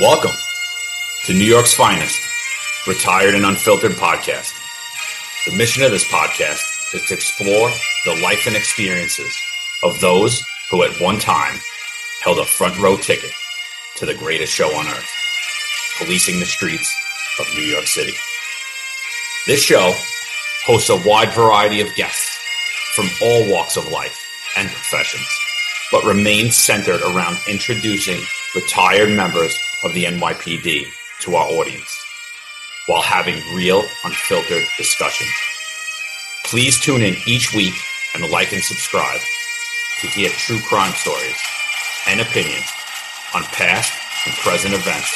Welcome to New York's finest, retired and unfiltered podcast. The mission of this podcast is to explore the life and experiences of those who at one time held a front row ticket to the greatest show on earth, policing the streets of New York City. This show hosts a wide variety of guests from all walks of life and professions, but remains centered around introducing retired members of the NYPD to our audience while having real, unfiltered discussions. Please tune in each week and like and subscribe to hear true crime stories and opinions on past and present events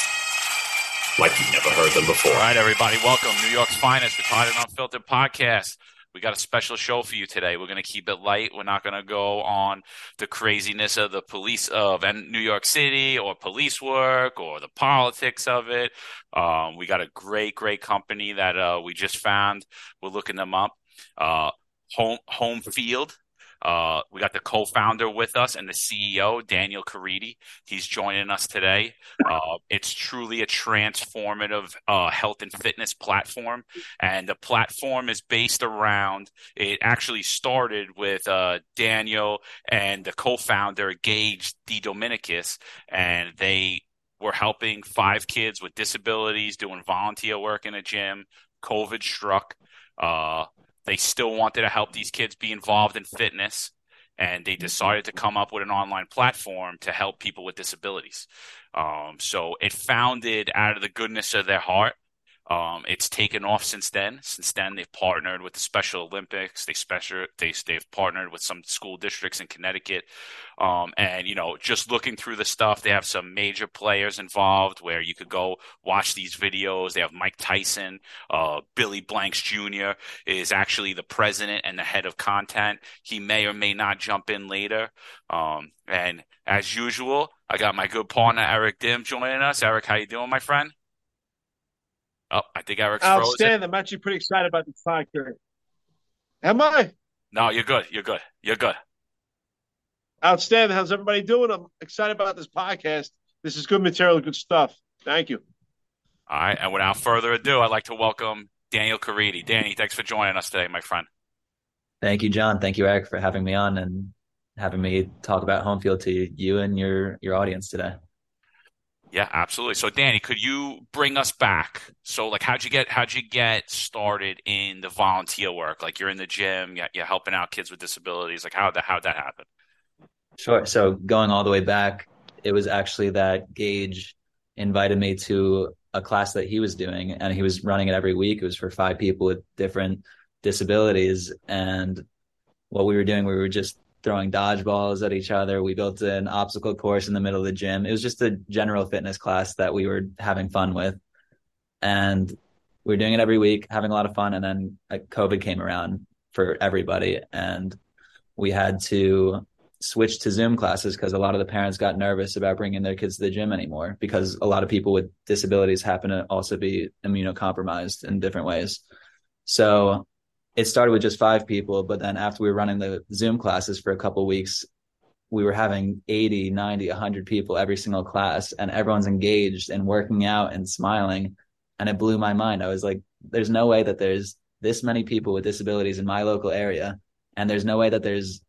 like you've never heard them before. All right, everybody, welcome. New York's finest retired and unfiltered podcast. We got a special show for you today. We're going to keep it light. We're not going to go on the craziness of the police of New York City or police work or the politics of it. Um, we got a great, great company that uh, we just found. We're looking them up. Uh, home home field uh, we got the co-founder with us and the CEO, Daniel Caridi. He's joining us today. Uh, it's truly a transformative uh, health and fitness platform, and the platform is based around. It actually started with uh, Daniel and the co-founder Gage D. Dominicus, and they were helping five kids with disabilities doing volunteer work in a gym. COVID struck. They still wanted to help these kids be involved in fitness, and they decided to come up with an online platform to help people with disabilities. Um, so it founded out of the goodness of their heart um, it's taken off since then. Since then, they've partnered with the Special Olympics. They special they they've partnered with some school districts in Connecticut, um, and you know, just looking through the stuff, they have some major players involved where you could go watch these videos. They have Mike Tyson, uh, Billy Blanks Jr. is actually the president and the head of content. He may or may not jump in later. Um, and as usual, I got my good partner Eric Dim joining us. Eric, how you doing, my friend? Oh, I think Eric's Outstanding. frozen. I'm actually pretty excited about this podcast. Am I? No, you're good. You're good. You're good. Outstanding. How's everybody doing? I'm excited about this podcast. This is good material, good stuff. Thank you. All right. And without further ado, I'd like to welcome Daniel Caridi. Danny, thanks for joining us today, my friend. Thank you, John. Thank you, Eric, for having me on and having me talk about home field to you and your your audience today. Yeah, absolutely. So, Danny, could you bring us back? So, like, how'd you get how'd you get started in the volunteer work? Like, you're in the gym, you're helping out kids with disabilities. Like, how that how'd that happen? Sure. So, going all the way back, it was actually that Gage invited me to a class that he was doing, and he was running it every week. It was for five people with different disabilities, and what we were doing, we were just throwing dodgeballs at each other. We built an obstacle course in the middle of the gym. It was just a general fitness class that we were having fun with. And we were doing it every week, having a lot of fun. And then COVID came around for everybody. And we had to switch to Zoom classes because a lot of the parents got nervous about bringing their kids to the gym anymore because a lot of people with disabilities happen to also be immunocompromised in different ways. So it started with just five people, but then after we were running the Zoom classes for a couple weeks, we were having 80, 90, 100 people every single class, and everyone's engaged and working out and smiling. And it blew my mind. I was like, there's no way that there's this many people with disabilities in my local area, and there's no way that there's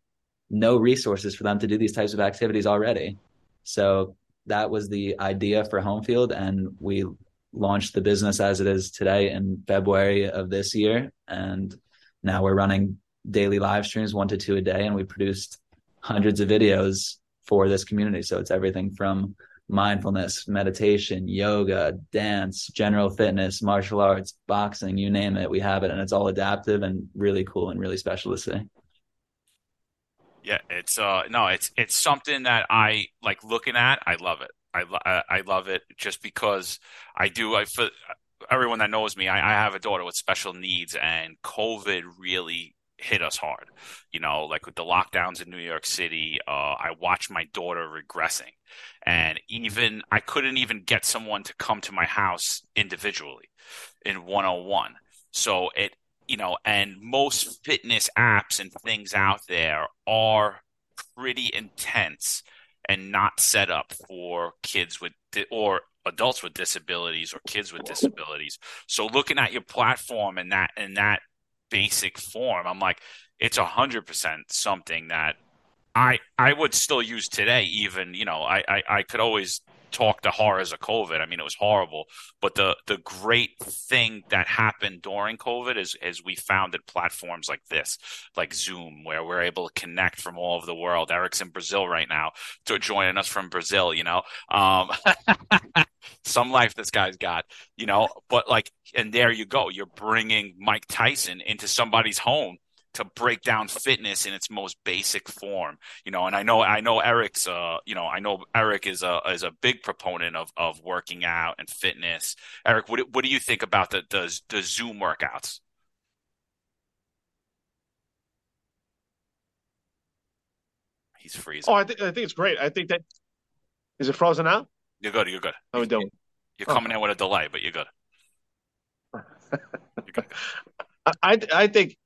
no resources for them to do these types of activities already. So that was the idea for Home Field, and we launched the business as it is today in February of this year. And now we're running daily live streams, one to two a day, and we produced hundreds of videos for this community. So it's everything from mindfulness, meditation, yoga, dance, general fitness, martial arts, boxing, you name it, we have it. And it's all adaptive and really cool and really special to see. Yeah, it's uh no, it's it's something that I like looking at. I love it. I I love it just because I do. I everyone that knows me, I, I have a daughter with special needs, and COVID really hit us hard. You know, like with the lockdowns in New York City, uh, I watched my daughter regressing, and even I couldn't even get someone to come to my house individually in one on one. So it, you know, and most fitness apps and things out there are pretty intense and not set up for kids with or adults with disabilities or kids with disabilities. So looking at your platform and that in that basic form, I'm like, it's a hundred percent something that I I would still use today. Even you know, I, I I could always talk the horrors of COVID. I mean, it was horrible, but the the great thing that happened during COVID is is we founded platforms like this, like Zoom, where we're able to connect from all over the world. Eric's in Brazil right now, to joining us from Brazil. You know, um, some life this guy's got. You know, but like, and there you go. You're bringing Mike Tyson into somebody's home to break down fitness in its most basic form you know and i know i know eric's uh you know i know eric is a is a big proponent of of working out and fitness. Eric what, what do you think about the the, the zoom workouts? He's freezing. Oh i think i think it's great. I think that is it frozen out? You're good you're good. Oh we don't. You're coming oh. in with a delay but you're good, you're good. I, I think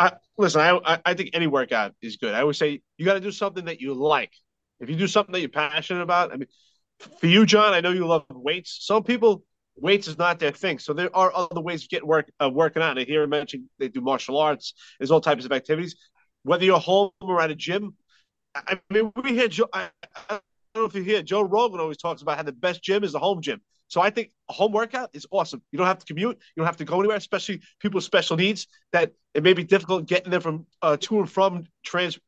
I, listen, I, I think any workout is good. I would say you got to do something that you like. If you do something that you're passionate about, I mean, for you, John, I know you love weights. Some people, weights is not their thing. So there are other ways to get work uh, working out. I hear mentioned they do martial arts. There's all types of activities. Whether you're home or at a gym, I mean, we hear Joe. I, I don't know if you hear Joe Rogan always talks about how the best gym is the home gym. So I think a home workout is awesome. You don't have to commute. You don't have to go anywhere, especially people with special needs that it may be difficult getting them from uh, to and from trans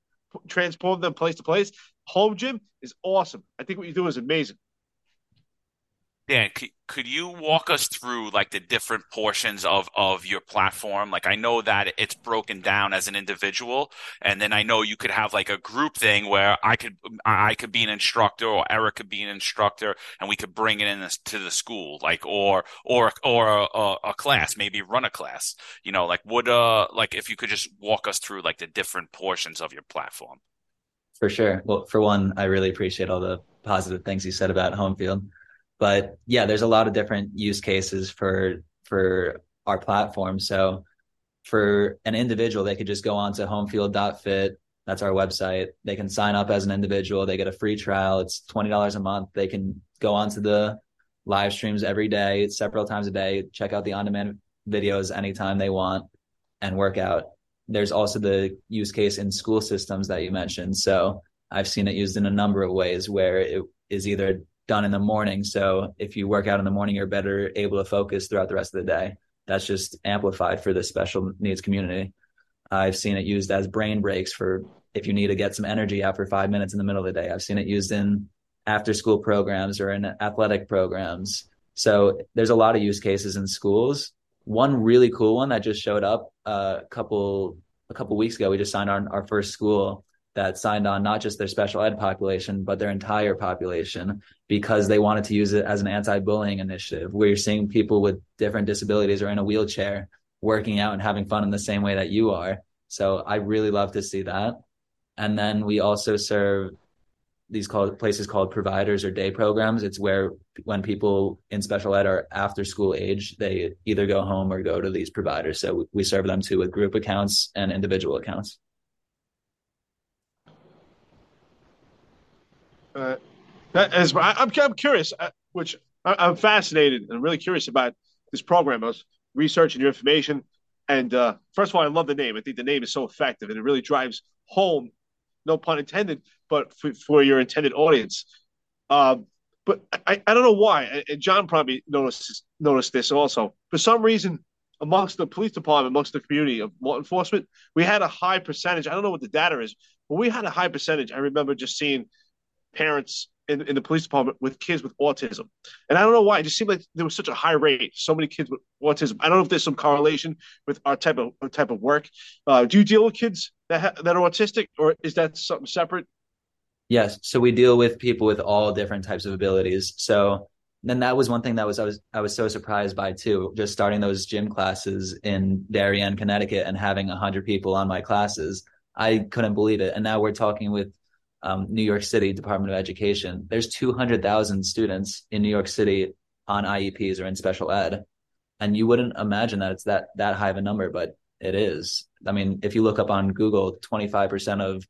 transport them place to place. Home gym is awesome. I think what you do is amazing. Dan, could, could you walk us through like the different portions of of your platform? Like I know that it's broken down as an individual, and then I know you could have like a group thing where I could I could be an instructor or Eric could be an instructor, and we could bring it in to the school, like or or or a, a class, maybe run a class. You know, like would uh like if you could just walk us through like the different portions of your platform. For sure. Well, for one, I really appreciate all the positive things you said about Homefield. But yeah, there's a lot of different use cases for for our platform. So for an individual, they could just go on to homefield.fit. That's our website. They can sign up as an individual. They get a free trial. It's $20 a month. They can go onto the live streams every day, several times a day, check out the on demand videos anytime they want and work out. There's also the use case in school systems that you mentioned. So I've seen it used in a number of ways where it is either done in the morning. So if you work out in the morning, you're better able to focus throughout the rest of the day. That's just amplified for the special needs community. I've seen it used as brain breaks for if you need to get some energy after five minutes in the middle of the day. I've seen it used in after school programs or in athletic programs. So there's a lot of use cases in schools. One really cool one that just showed up uh, a couple a couple weeks ago. We just signed our, our first school that signed on not just their special ed population, but their entire population because they wanted to use it as an anti bullying initiative where you're seeing people with different disabilities or in a wheelchair working out and having fun in the same way that you are. So I really love to see that. And then we also serve these called places called providers or day programs. It's where when people in special ed are after school age, they either go home or go to these providers. So we serve them too with group accounts and individual accounts. Uh, as I, am I'm curious, uh, which I, am fascinated and really curious about this program. I was researching your information, and uh, first of all, I love the name. I think the name is so effective, and it really drives home, no pun intended, but for, for your intended audience. Um, but I, I don't know why, and John probably noticed noticed this also. For some reason, amongst the police department, amongst the community of law enforcement, we had a high percentage. I don't know what the data is, but we had a high percentage. I remember just seeing parents in, in the police department with kids with autism. And I don't know why. It just seemed like there was such a high rate, so many kids with autism. I don't know if there's some correlation with our type of type of work. Uh, do you deal with kids that ha- that are autistic, or is that something separate? Yes. So we deal with people with all different types of abilities. So then that was one thing that was I was I was so surprised by too. Just starting those gym classes in Darien, Connecticut, and having hundred people on my classes, I couldn't believe it. And now we're talking with um, New York City Department of Education. There's 200,000 students in New York City on IEPs or in special ed, and you wouldn't imagine that it's that that high of a number, but it is. I mean, if you look up on Google, 25% of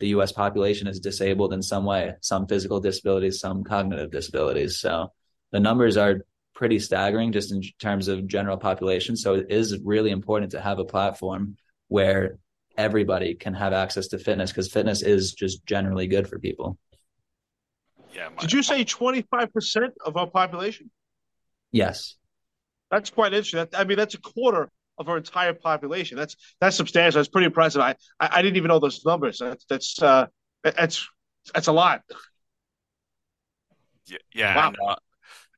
the U.S. population is disabled in some way, some physical disabilities, some cognitive disabilities. So the numbers are pretty staggering just in terms of general population. So it is really important to have a platform where everybody can have access to fitness because fitness is just generally good for people. Yeah. My, Did you say 25% of our population? Yes. That's quite interesting. I mean, that's a quarter of our entire population. That's that's substantial. That's pretty impressive. I I, I didn't even know those numbers. That's that's uh, that's that's a lot. Yeah, yeah. Wow. And, uh,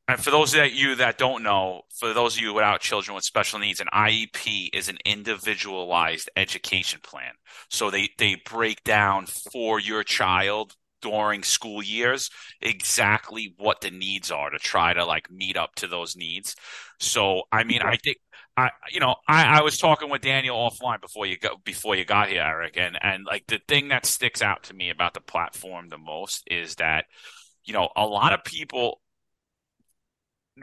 and for those of you that don't know, for those of you without children with special needs, an IEP is an individualized education plan. So they they break down for your child during school years exactly what the needs are to try to like meet up to those needs. So I mean, I think I you know I, I was talking with Daniel offline before you got before you got here, Eric, and and like the thing that sticks out to me about the platform the most is that you know a lot of people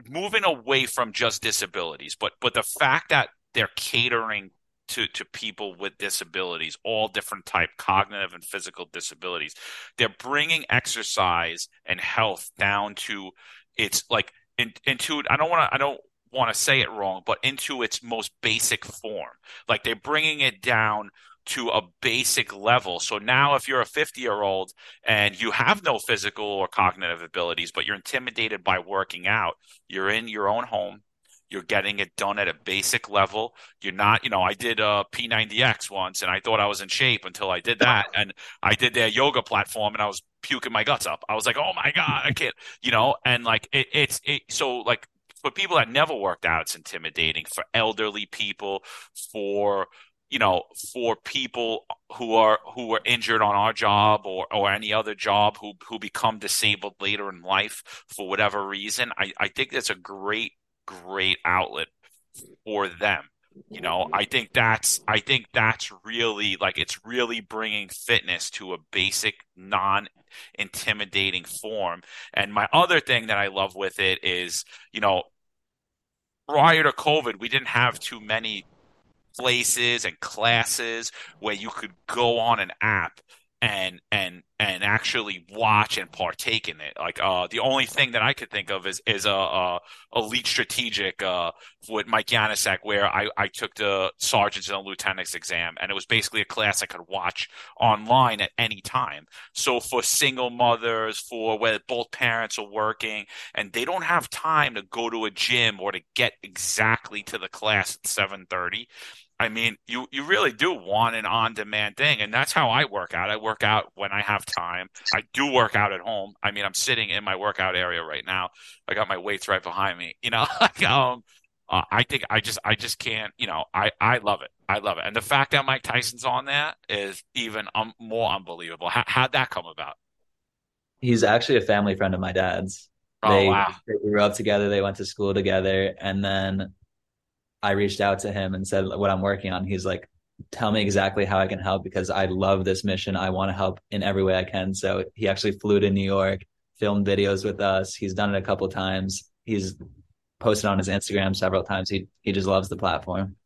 moving away from just disabilities, but but the fact that they're catering to to people with disabilities, all different type cognitive and physical disabilities. They're bringing exercise and health down to its like in, into I don't want to I don't want to say it wrong, but into its most basic form. Like they're bringing it down to a basic level. So now, if you're a 50 year old and you have no physical or cognitive abilities, but you're intimidated by working out, you're in your own home, you're getting it done at a basic level. You're not, you know, I did a P90X once and I thought I was in shape until I did that. And I did their yoga platform and I was puking my guts up. I was like, oh my God, I can't, you know, and like it, it's, it, so like for people that never worked out, it's intimidating. For elderly people, for, you know, for people who are who were injured on our job or, or any other job who who become disabled later in life for whatever reason, I, I think that's a great great outlet for them. You know, I think that's I think that's really like it's really bringing fitness to a basic non intimidating form. And my other thing that I love with it is, you know, prior to COVID, we didn't have too many places and classes where you could go on an app and and and actually watch and partake in it. Like uh, the only thing that I could think of is is a, a elite strategic uh, with Mike Yanisek, where I, I took the sergeant's and lieutenant's exam, and it was basically a class I could watch online at any time. So for single mothers, for where both parents are working and they don't have time to go to a gym or to get exactly to the class at seven thirty I mean, you you really do want an on demand thing, and that's how I work out. I work out when I have time. I do work out at home. I mean, I'm sitting in my workout area right now. I got my weights right behind me. You know, like um, uh, I think I just I just can't. You know, I I love it. I love it, and the fact that Mike Tyson's on that is even um, more unbelievable. How, how'd that come about? He's actually a family friend of my dad's. Oh they, wow! They grew up together. They went to school together, and then I reached out to him and said what I'm working on. He's like, tell me exactly how I can help because I love this mission. I want to help in every way I can. So he actually flew to New York, filmed videos with us. He's done it a couple times. He's posted on his Instagram several times. He he just loves the platform.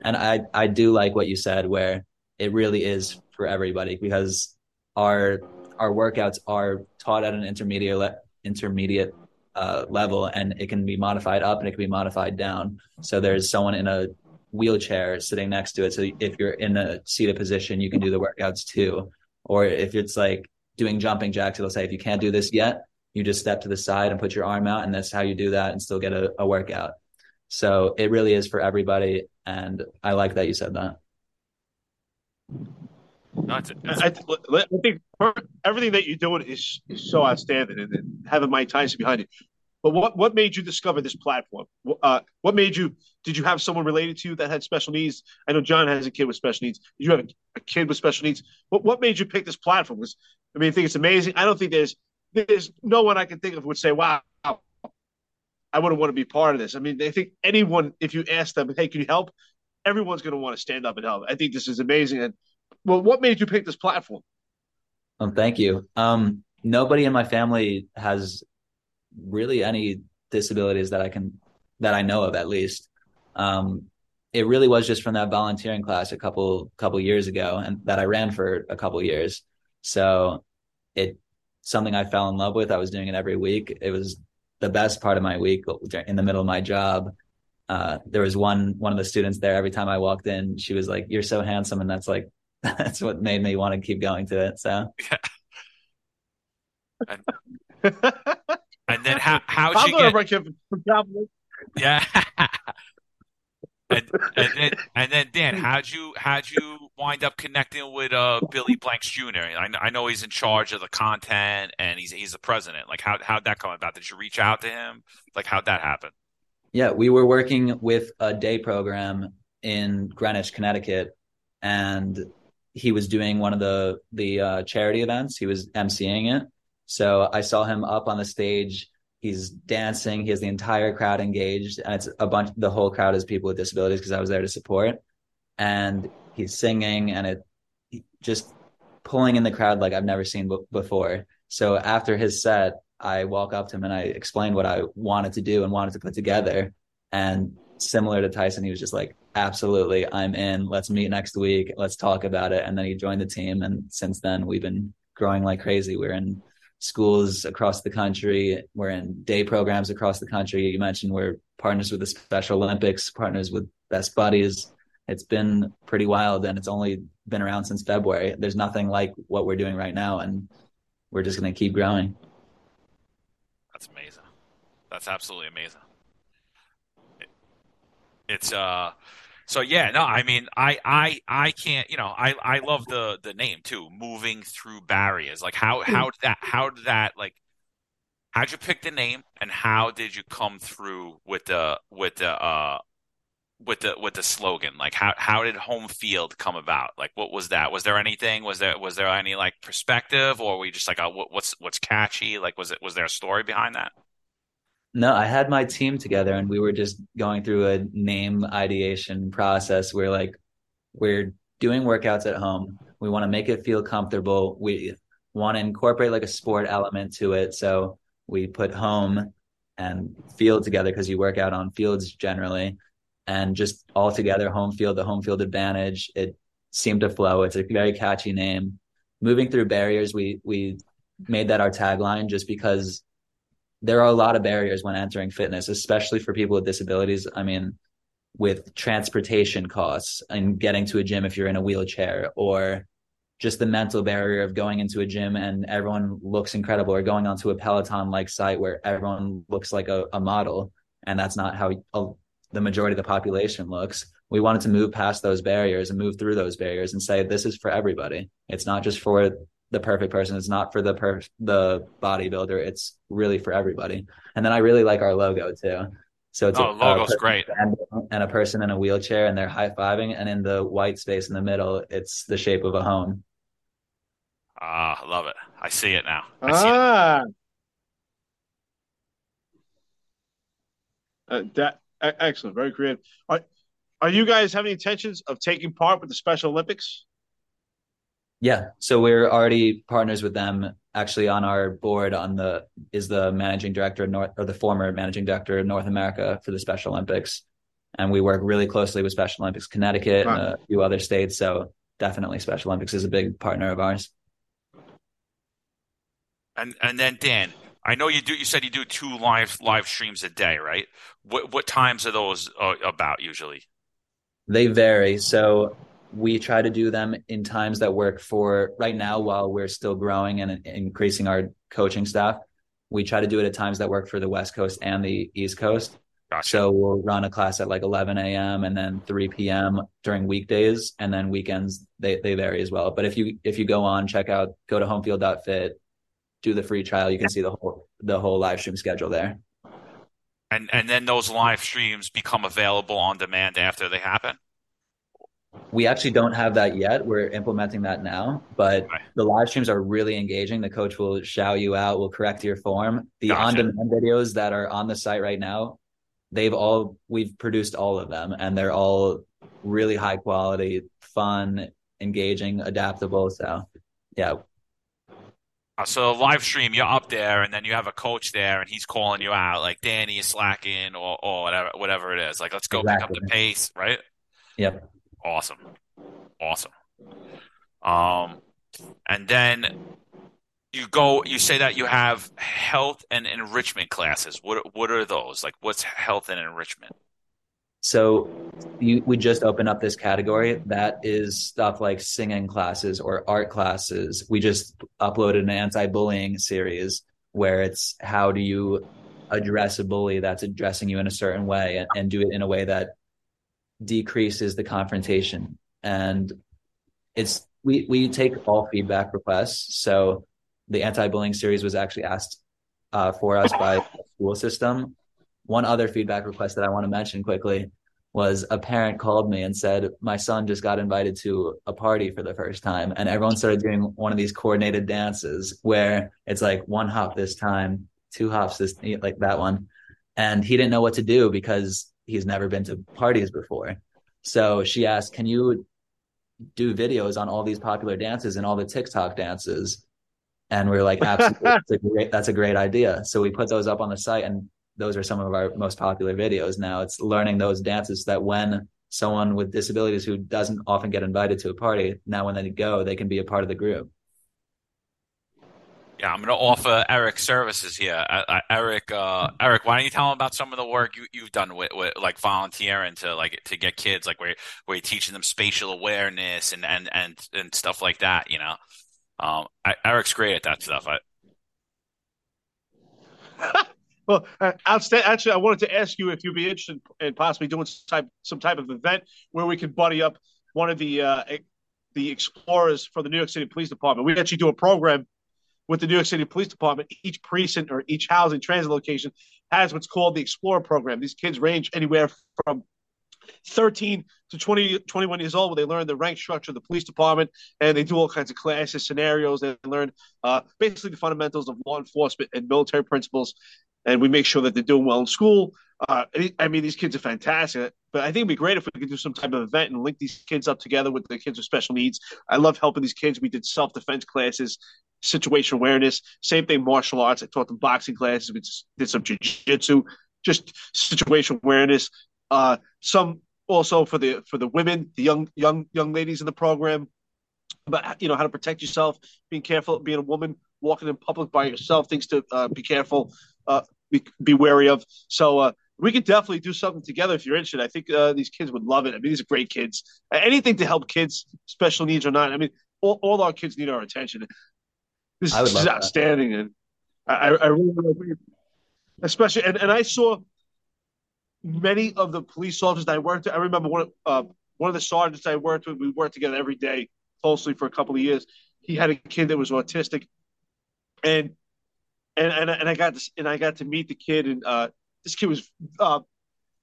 And I I do like what you said where it really is for everybody because our our workouts are taught at an intermediate intermediate uh, level and it can be modified up and it can be modified down. So there's someone in a wheelchair sitting next to it. So if you're in a seated position, you can do the workouts too. Or if it's like doing jumping jacks, it'll say if you can't do this yet, you just step to the side and put your arm out, and that's how you do that and still get a, a workout. So it really is for everybody, and I like that you said that. No, it's it's. I, I, think everything that you're doing is, is so outstanding, and, and having Mike Tyson behind it. But what what made you discover this platform? Uh, what made you? Did you have someone related to you that had special needs? I know John has a kid with special needs. Did you have a, a kid with special needs? What what made you pick this platform? Was I mean, I think it's amazing. I don't think there's there's no one I can think of would say, "Wow, I wouldn't want to be part of this." I mean, I think anyone, if you ask them, "Hey, can you help?" Everyone's going to want to stand up and help. I think this is amazing, and well, what made you pick this platform? Um, thank you. Um, nobody in my family has really any disabilities that I can that I know of, at least. Um, it really was just from that volunteering class a couple couple years ago, and that I ran for a couple years. So it something I fell in love with. I was doing it every week. It was the best part of my week in the middle of my job. Uh, there was one one of the students there. Every time I walked in, she was like, "You're so handsome," and that's like that's what made me want to keep going to it. So. Yeah. And, and then how how you get? Yeah. and, and then and then Dan, how'd you how'd you wind up connecting with uh, Billy Blanks Jr.? I, I know he's in charge of the content and he's he's the president. Like how how'd that come about? Did you reach out to him? Like how'd that happen? Yeah, we were working with a day program in Greenwich, Connecticut, and he was doing one of the the uh, charity events. He was emceeing it, so I saw him up on the stage He's dancing. He has the entire crowd engaged, and it's a bunch. The whole crowd is people with disabilities because I was there to support. And he's singing, and it just pulling in the crowd like I've never seen b- before. So after his set, I walk up to him and I explained what I wanted to do and wanted to put together. And similar to Tyson, he was just like, "Absolutely, I'm in. Let's meet next week. Let's talk about it." And then he joined the team, and since then we've been growing like crazy. We're in schools across the country. We're in day programs across the country. You mentioned we're partners with the Special Olympics, partners with Best Buddies. It's been pretty wild and it's only been around since February. There's nothing like what we're doing right now and we're just going to keep growing. That's amazing. That's absolutely amazing. It, it's uh so yeah, no, I mean, I, I, I can't, you know, I, I love the, the name too, moving through barriers. Like how, hmm. how did that, how did that, like, how'd you pick the name and how did you come through with the, with the, uh, with the, with the slogan? Like how, how did home field come about? Like what was that? Was there anything, was there, was there any like perspective or were we just like, uh, what's, what's catchy? Like, was it, was there a story behind that? No, I had my team together and we were just going through a name ideation process. We're like, we're doing workouts at home. We want to make it feel comfortable. We want to incorporate like a sport element to it. So we put home and field together because you work out on fields generally and just all together home field, the home field advantage. It seemed to flow. It's a very catchy name. Moving through barriers, we we made that our tagline just because there are a lot of barriers when entering fitness, especially for people with disabilities. I mean, with transportation costs and getting to a gym if you're in a wheelchair or just the mental barrier of going into a gym and everyone looks incredible or going onto a peloton like site where everyone looks like a, a model and that's not how a, the majority of the population looks we wanted to move past those barriers and move through those barriers and say this is for everybody it's not just for the perfect person. It's not for the per the bodybuilder. It's really for everybody. And then I really like our logo too. So it's oh, a logo's great. And, and a person in a wheelchair and they're high fiving. And in the white space in the middle, it's the shape of a home. Ah, I love it. I see it now. I ah. It. Uh, that excellent, very creative. Are, are you guys having intentions of taking part with the Special Olympics? Yeah, so we're already partners with them. Actually, on our board, on the is the managing director of North or the former managing director of North America for the Special Olympics, and we work really closely with Special Olympics Connecticut wow. and a few other states. So definitely, Special Olympics is a big partner of ours. And and then Dan, I know you do. You said you do two live live streams a day, right? What what times are those uh, about usually? They vary. So we try to do them in times that work for right now while we're still growing and increasing our coaching staff. We try to do it at times that work for the West Coast and the East Coast. Gotcha. So we'll run a class at like 11 a.m. and then 3 p.m. during weekdays, and then weekends they they vary as well. But if you if you go on, check out go to homefield.fit, do the free trial, you can see the whole the whole live stream schedule there. And and then those live streams become available on demand after they happen. We actually don't have that yet. We're implementing that now, but the live streams are really engaging. The coach will shout you out, will correct your form. The gotcha. on-demand videos that are on the site right now, they've all we've produced all of them, and they're all really high quality, fun, engaging, adaptable. So, yeah. Uh, so live stream, you're up there, and then you have a coach there, and he's calling you out, like Danny is slacking, or or whatever, whatever it is. Like, let's go exactly. pick up the pace, right? Yep. Awesome. Awesome. Um, and then you go, you say that you have health and enrichment classes. What what are those? Like, what's health and enrichment? So you, we just opened up this category that is stuff like singing classes or art classes. We just uploaded an anti-bullying series where it's how do you address a bully that's addressing you in a certain way and, and do it in a way that decreases the confrontation. And it's we we take all feedback requests. So the anti-bullying series was actually asked uh, for us by the school system one other feedback request that I want to mention quickly was a parent called me and said, My son just got invited to a party for the first time. And everyone started doing one of these coordinated dances where it's like one hop this time, two hops this, like that one. And he didn't know what to do because he's never been to parties before. So she asked, Can you do videos on all these popular dances and all the TikTok dances? And we are like, absolutely, that's a great, that's a great idea. So we put those up on the site, and those are some of our most popular videos now. It's learning those dances so that when someone with disabilities who doesn't often get invited to a party, now when they go, they can be a part of the group. Yeah, I'm going to offer Eric services here. Uh, uh, Eric, uh, Eric, why don't you tell them about some of the work you, you've done with, with like volunteering to like to get kids like where where you're teaching them spatial awareness and and and and stuff like that. You know, um, Eric's great at that stuff. I, Well, uh, actually, I wanted to ask you if you'd be interested in possibly doing some type, some type of event where we could buddy up one of the uh, the explorers for the New York City Police Department. We actually do a program with the New York City Police Department. Each precinct or each housing transit location has what's called the Explorer program. These kids range anywhere from 13 to 20, 21 years old, where they learn the rank structure of the police department and they do all kinds of classes, scenarios. They learn uh, basically the fundamentals of law enforcement and military principles and we make sure that they're doing well in school. Uh, I mean, these kids are fantastic, but I think it'd be great if we could do some type of event and link these kids up together with the kids with special needs. I love helping these kids. We did self defense classes, situation awareness, same thing, martial arts. I taught them boxing classes. We did some jiu-jitsu, just situation awareness. Uh, some also for the for the women, the young young young ladies in the program about you know how to protect yourself, being careful, being a woman walking in public by yourself, things to uh, be careful uh, be, be wary of. So uh, we could definitely do something together if you're interested. I think uh, these kids would love it. I mean, these are great kids. Anything to help kids, special needs or not. I mean, all, all our kids need our attention. This, is outstanding, that. and I, I really. Especially, and, and I saw many of the police officers that I worked with. I remember one uh, one of the sergeants I worked with. We worked together every day closely for a couple of years. He had a kid that was autistic, and and and, and I got this, and I got to meet the kid, and uh, this kid was, uh,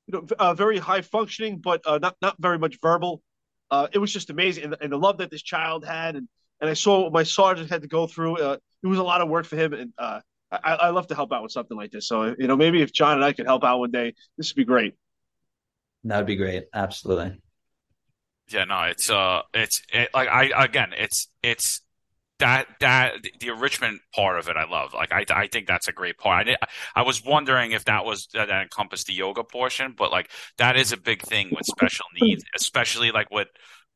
you know, uh, very high functioning, but uh, not not very much verbal. Uh, it was just amazing, and, and, the love that this child had, and and I saw what my sergeant had to go through. Uh, it was a lot of work for him, and uh, I, I love to help out with something like this. So you know, maybe if John and I could help out one day, this would be great. That would be great. Absolutely. Yeah, no, it's uh, it's it, like I again, it's it's that that the enrichment part of it I love. Like I I think that's a great part. I I was wondering if that was that encompassed the yoga portion, but like that is a big thing with special needs, especially like with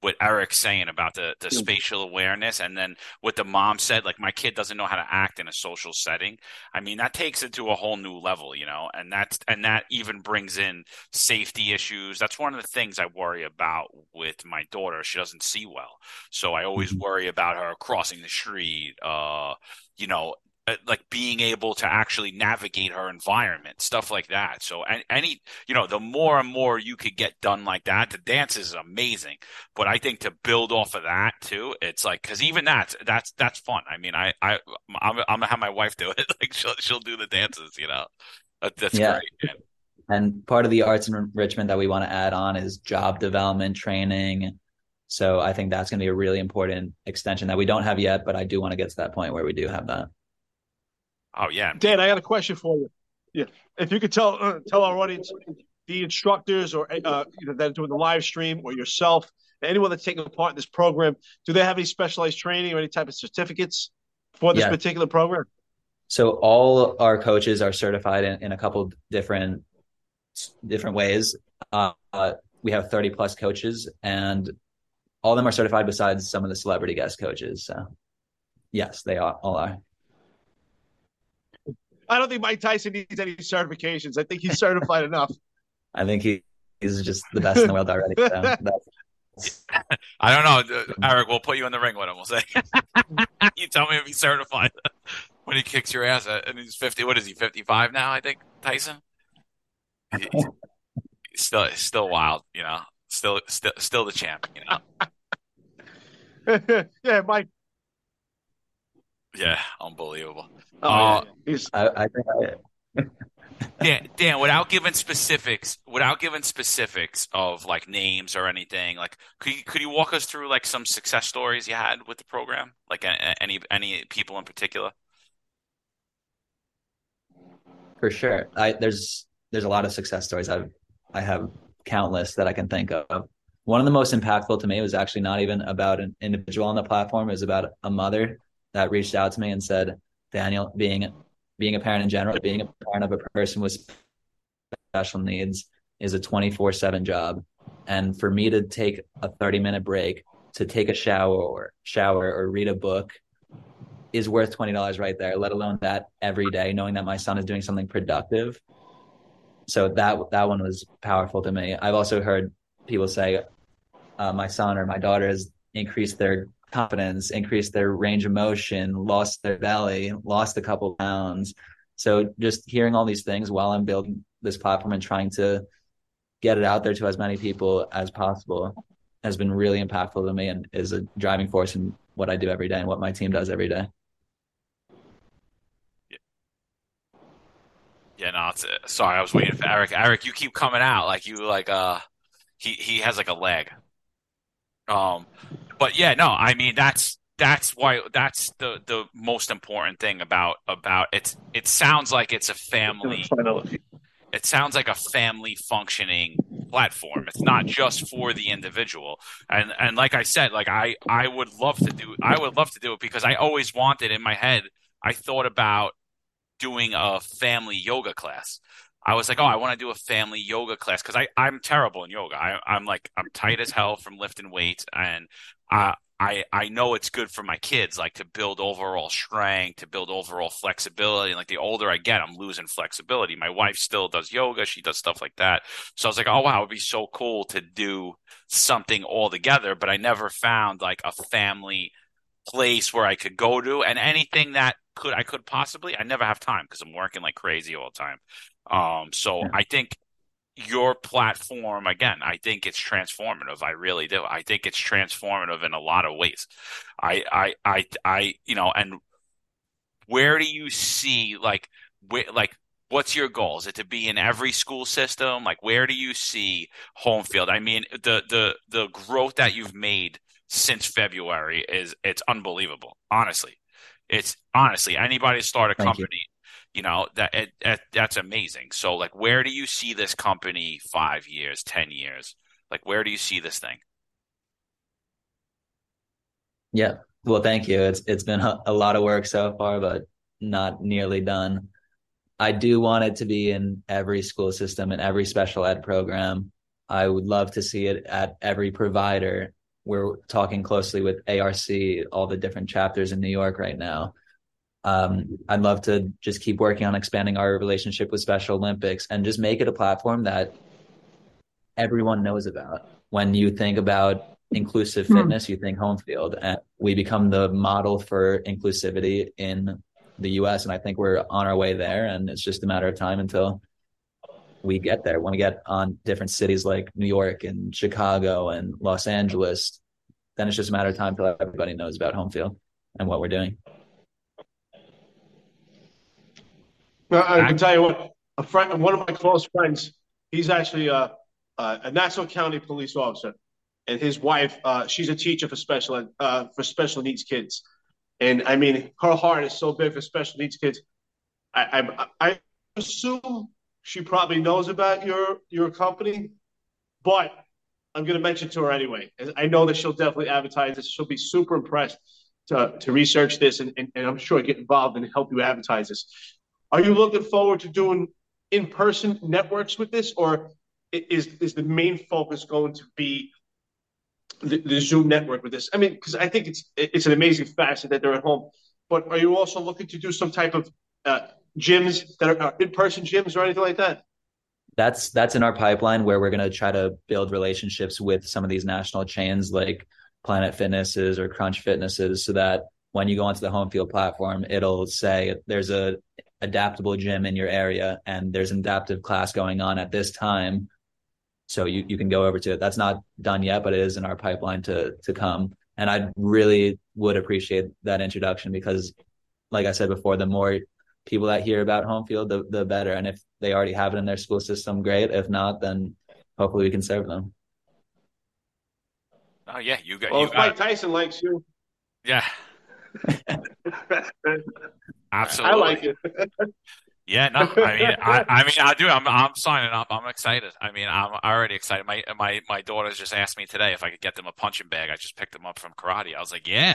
what Eric's saying about the the spatial awareness, and then what the mom said, like my kid doesn't know how to act in a social setting. I mean, that takes it to a whole new level, you know, and that's and that even brings in safety issues. That's one of the things I worry about with my daughter. She doesn't see well, so I always mm-hmm. worry about her crossing the street, uh, you know, Uh, like being able to actually navigate her environment, stuff like that. So any, you know, the more and more you could get done like that, the dance is amazing. But I think to build off of that too, it's like because even that's that's that's fun. I mean, I I I'm, I'm, gonna have my wife do it. like she'll she'll do the dances, you know. That, that's yeah. great. And part of the arts enrichment that we want to add on is job development training. So I think that's going to be a really important extension that we don't have yet, but I do want to get to that point where we do have that. Oh yeah, Dan, I got a question for you. Yeah, if you could tell uh, tell our audience, the instructors or uh, you know that are doing the live stream or yourself, anyone that's taking part in this program, do they have any specialized training or any type of certificates for this yeah. particular program? So all our coaches are certified in, in a couple different different ways. Uh, we have 30 plus coaches, and all of them are certified besides some of the celebrity guest coaches. So, yes, they are, all are. I don't think Mike Tyson needs any certifications. I think he's certified enough. I think he, he's just the best in the world already. So I don't know, uh, Eric. We'll put you in the ring with him. We'll say, you tell me if he's certified when he kicks your ass. At, and he's fifty. What is he? Fifty-five now, I think. Tyson. He, he's still, still wild. You know, still, still, still the champ. You know. yeah, Mike. Yeah, unbelievable. Oh, uh, yeah. I, I I, Dan, Dan, without giving specifics, without giving specifics of like names or anything, like could you could you walk us through like some success stories you had with the program, like any any people in particular? For sure, I there's there's a lot of success stories. I've I have countless that I can think of. One of the most impactful to me was actually not even about an individual on the platform. It was about a mother that reached out to me and said, Daniel, being being a parent in general, being a parent of a person with special needs is a 24 7 job. And for me to take a 30 minute break to take a shower or shower or read a book is worth $20 right there, let alone that every day, knowing that my son is doing something productive. So that, that one was powerful to me. I've also heard people say, uh, my son or my daughter has increased their confidence, increased their range of motion, lost their belly, lost a couple pounds. So just hearing all these things while I'm building this platform and trying to get it out there to as many people as possible has been really impactful to me and is a driving force in what I do every day and what my team does every day. Yeah, no, it's, uh, sorry, I was waiting for Eric. Eric, you keep coming out like you like uh he he has like a leg. Um, but yeah, no, I mean that's that's why that's the the most important thing about about it. It sounds like it's a family. It sounds like a family functioning platform. It's not just for the individual. And and like I said, like I I would love to do I would love to do it because I always wanted in my head. I thought about doing a family yoga class. I was like, oh, I want to do a family yoga class because I I'm terrible in yoga. I, I'm like I'm tight as hell from lifting weights, and uh, I I know it's good for my kids, like to build overall strength, to build overall flexibility. And like the older I get, I'm losing flexibility. My wife still does yoga; she does stuff like that. So I was like, oh wow, it'd be so cool to do something all together. But I never found like a family place where I could go to, and anything that could I could possibly. I never have time because I'm working like crazy all the time. Um, so yeah. I think your platform again i think it's transformative. I really do. I think it's transformative in a lot of ways. I i i, I you know and where do you see like where like what's your goal is it to be in every school system? Like where do you see home field? I mean the the the growth that you've made since february is it's unbelievable honestly. It's honestly anybody start a Thank company you know that it, it, that's amazing. So like where do you see this company five years ten years? Like where do you see this thing? Yeah. Well thank you. It's it's been a lot of work so far but not nearly done. I do want it to be in every school system and every special ed program. I would love to see it at every provider. We're talking closely with arc all the different chapters in new york right now um, I'd love to just keep working on expanding our relationship with Special Olympics and just make it a platform that everyone knows about. When you think about inclusive hmm. fitness, you think home field, and we become the model for inclusivity in the U.S. And I think we're on our way there, and it's just a matter of time until we get there. When we get on different cities like New York and Chicago and Los Angeles, then it's just a matter of time until everybody knows about home field and what we're doing. I can tell you what, a friend, one of my close friends, he's actually a, a Nassau County police officer, and his wife, uh, she's a teacher for special uh, for special needs kids, and I mean, her heart is so big for special needs kids. I, I, I assume she probably knows about your your company, but I'm going to mention to her anyway. I know that she'll definitely advertise this. She'll be super impressed to, to research this and, and, and I'm sure get involved and help you advertise this. Are you looking forward to doing in person networks with this, or is is the main focus going to be the, the Zoom network with this? I mean, because I think it's it's an amazing facet that they're at home. But are you also looking to do some type of uh, gyms that are uh, in-person gyms or anything like that? That's that's in our pipeline where we're going to try to build relationships with some of these national chains like Planet Fitnesses or Crunch Fitnesses, so that when you go onto the home field platform, it'll say there's a adaptable gym in your area and there's an adaptive class going on at this time. So you, you can go over to it. That's not done yet, but it is in our pipeline to to come. And I really would appreciate that introduction because like I said before, the more people that hear about home field, the the better. And if they already have it in their school system, great. If not, then hopefully we can serve them. Oh yeah, you got. Well, you if got Mike Tyson likes you, yeah, I like it. Yeah, no, I mean, I, I mean, I do. I'm, I'm signing up. I'm excited. I mean, I'm already excited. My, my, my daughters just asked me today if I could get them a punching bag. I just picked them up from karate. I was like, yeah.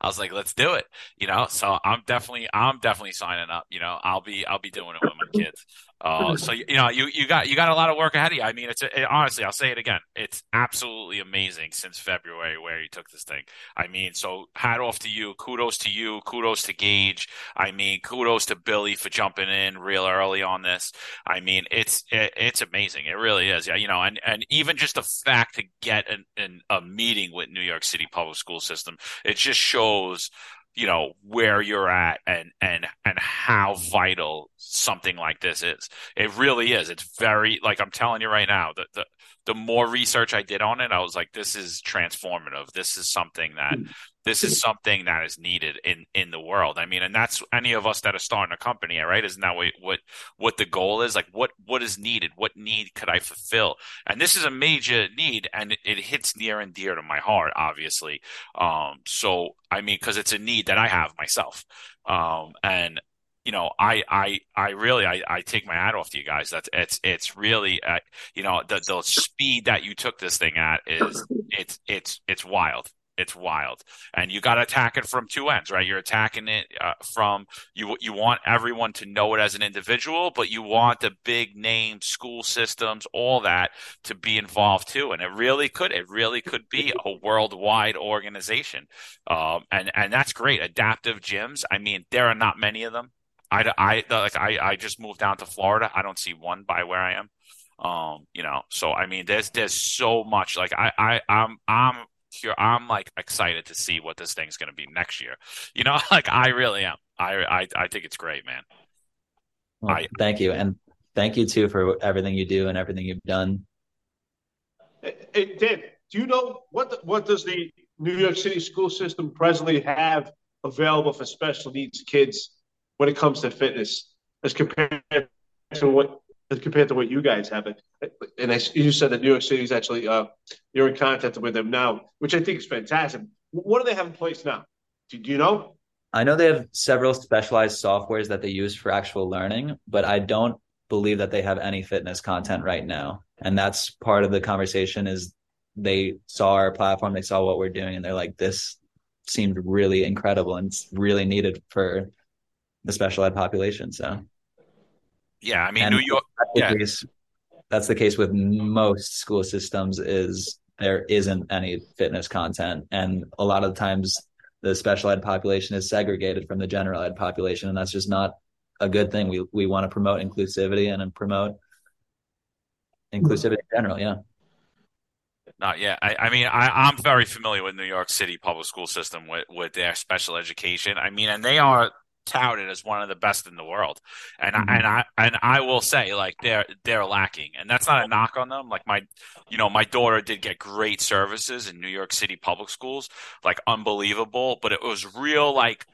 I was like, let's do it. You know, so I'm definitely, I'm definitely signing up. You know, I'll be, I'll be doing it with my kids. Uh, so you know, you you got you got a lot of work ahead of you. I mean, it's it, honestly, I'll say it again. It's absolutely amazing since February where you took this thing. I mean, so hat off to you. Kudos to you. Kudos to Gage. I mean, kudos to Billy for jumping in real early on this. I mean, it's it, it's amazing. It really is. Yeah, you know, and and even just the fact to get an, an a meeting with New York City public school system, it just shows you know where you're at and and and how vital something like this is. It really is. It's very like i'm telling you right now the the, the more research i did on it i was like this is transformative. This is something that hmm. This is something that is needed in in the world. I mean and that's any of us that are starting a company right? Isn't that what what, what the goal is? Like what what is needed? What need could i fulfill? And this is a major need and it, it hits near and dear to my heart obviously. Um so i mean because it's a need that i have myself. Um and you know, I, I, I really, I, I take my hat off to you guys. That's, it's, it's really, uh, you know, the, the speed that you took this thing at is, it's, it's, it's wild it's wild. And you got to attack it from two ends right? You're attacking it uh, from you you want everyone to know it as an individual but you want the big name school systems all that to be involved too. And it really could it really could be a worldwide organization. Um, and and that's great. Adaptive gyms i mean there are not many of them. I i like i i just moved down to florida. I don't see one by where i am. Um you know so i mean there's there's so much. Like i i i'm i'm here i'm like excited to see what this thing's going to be next year. You know like i really am. I i, I think it's great man. Well, I- thank you, and thank you too for everything you do and everything you've done. Hey, hey, Dan, do you know what the, what does the New York City school system presently have available for special needs kids when it comes to fitness, as compared to what as compared to what you guys have? And I, you said that New York City is actually uh, you're in contact with them now, which I think is fantastic. What do they have in place now? Do, do you know? I know they have several specialized softwares that they use for actual learning, but I don't believe that they have any fitness content right now. And that's part of the conversation is they saw our platform, they saw what we're doing, and they're like, this seemed really incredible and it's really needed for the special ed population. So yeah i mean And new york that's the Yeah. case. That's the case with most school systems. Is there isn't any fitness content, and a lot of the times the special ed population is segregated from the general ed population, and that's just not a good thing. We we want to promote inclusivity and promote inclusivity in general. Yeah. not yet. I, I mean, I, I'm very familiar with New York City public school system with, with their special education. I mean, and they are touted as one of the best in the world. And Mhm. I, and I and I will say, like they're they're lacking, and that's not a knock on them. Like my, you know, my daughter did get great services in New York City public schools, like unbelievable. But it was real, like,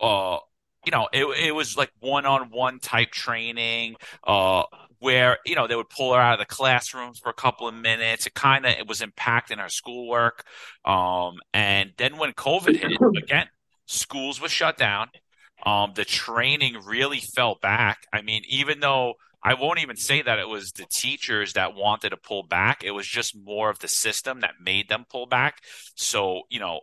uh, you know, it it was like one on one type training, uh where you know they would pull her out of the classrooms for a couple of minutes. It kind of it was impacting her schoolwork. Um, and then when COVID hit again, schools were shut down. Um, the training really fell back. I mean, even though I won't even say that it was the teachers that wanted to pull back, it was just more of the system that made them pull back. So you know,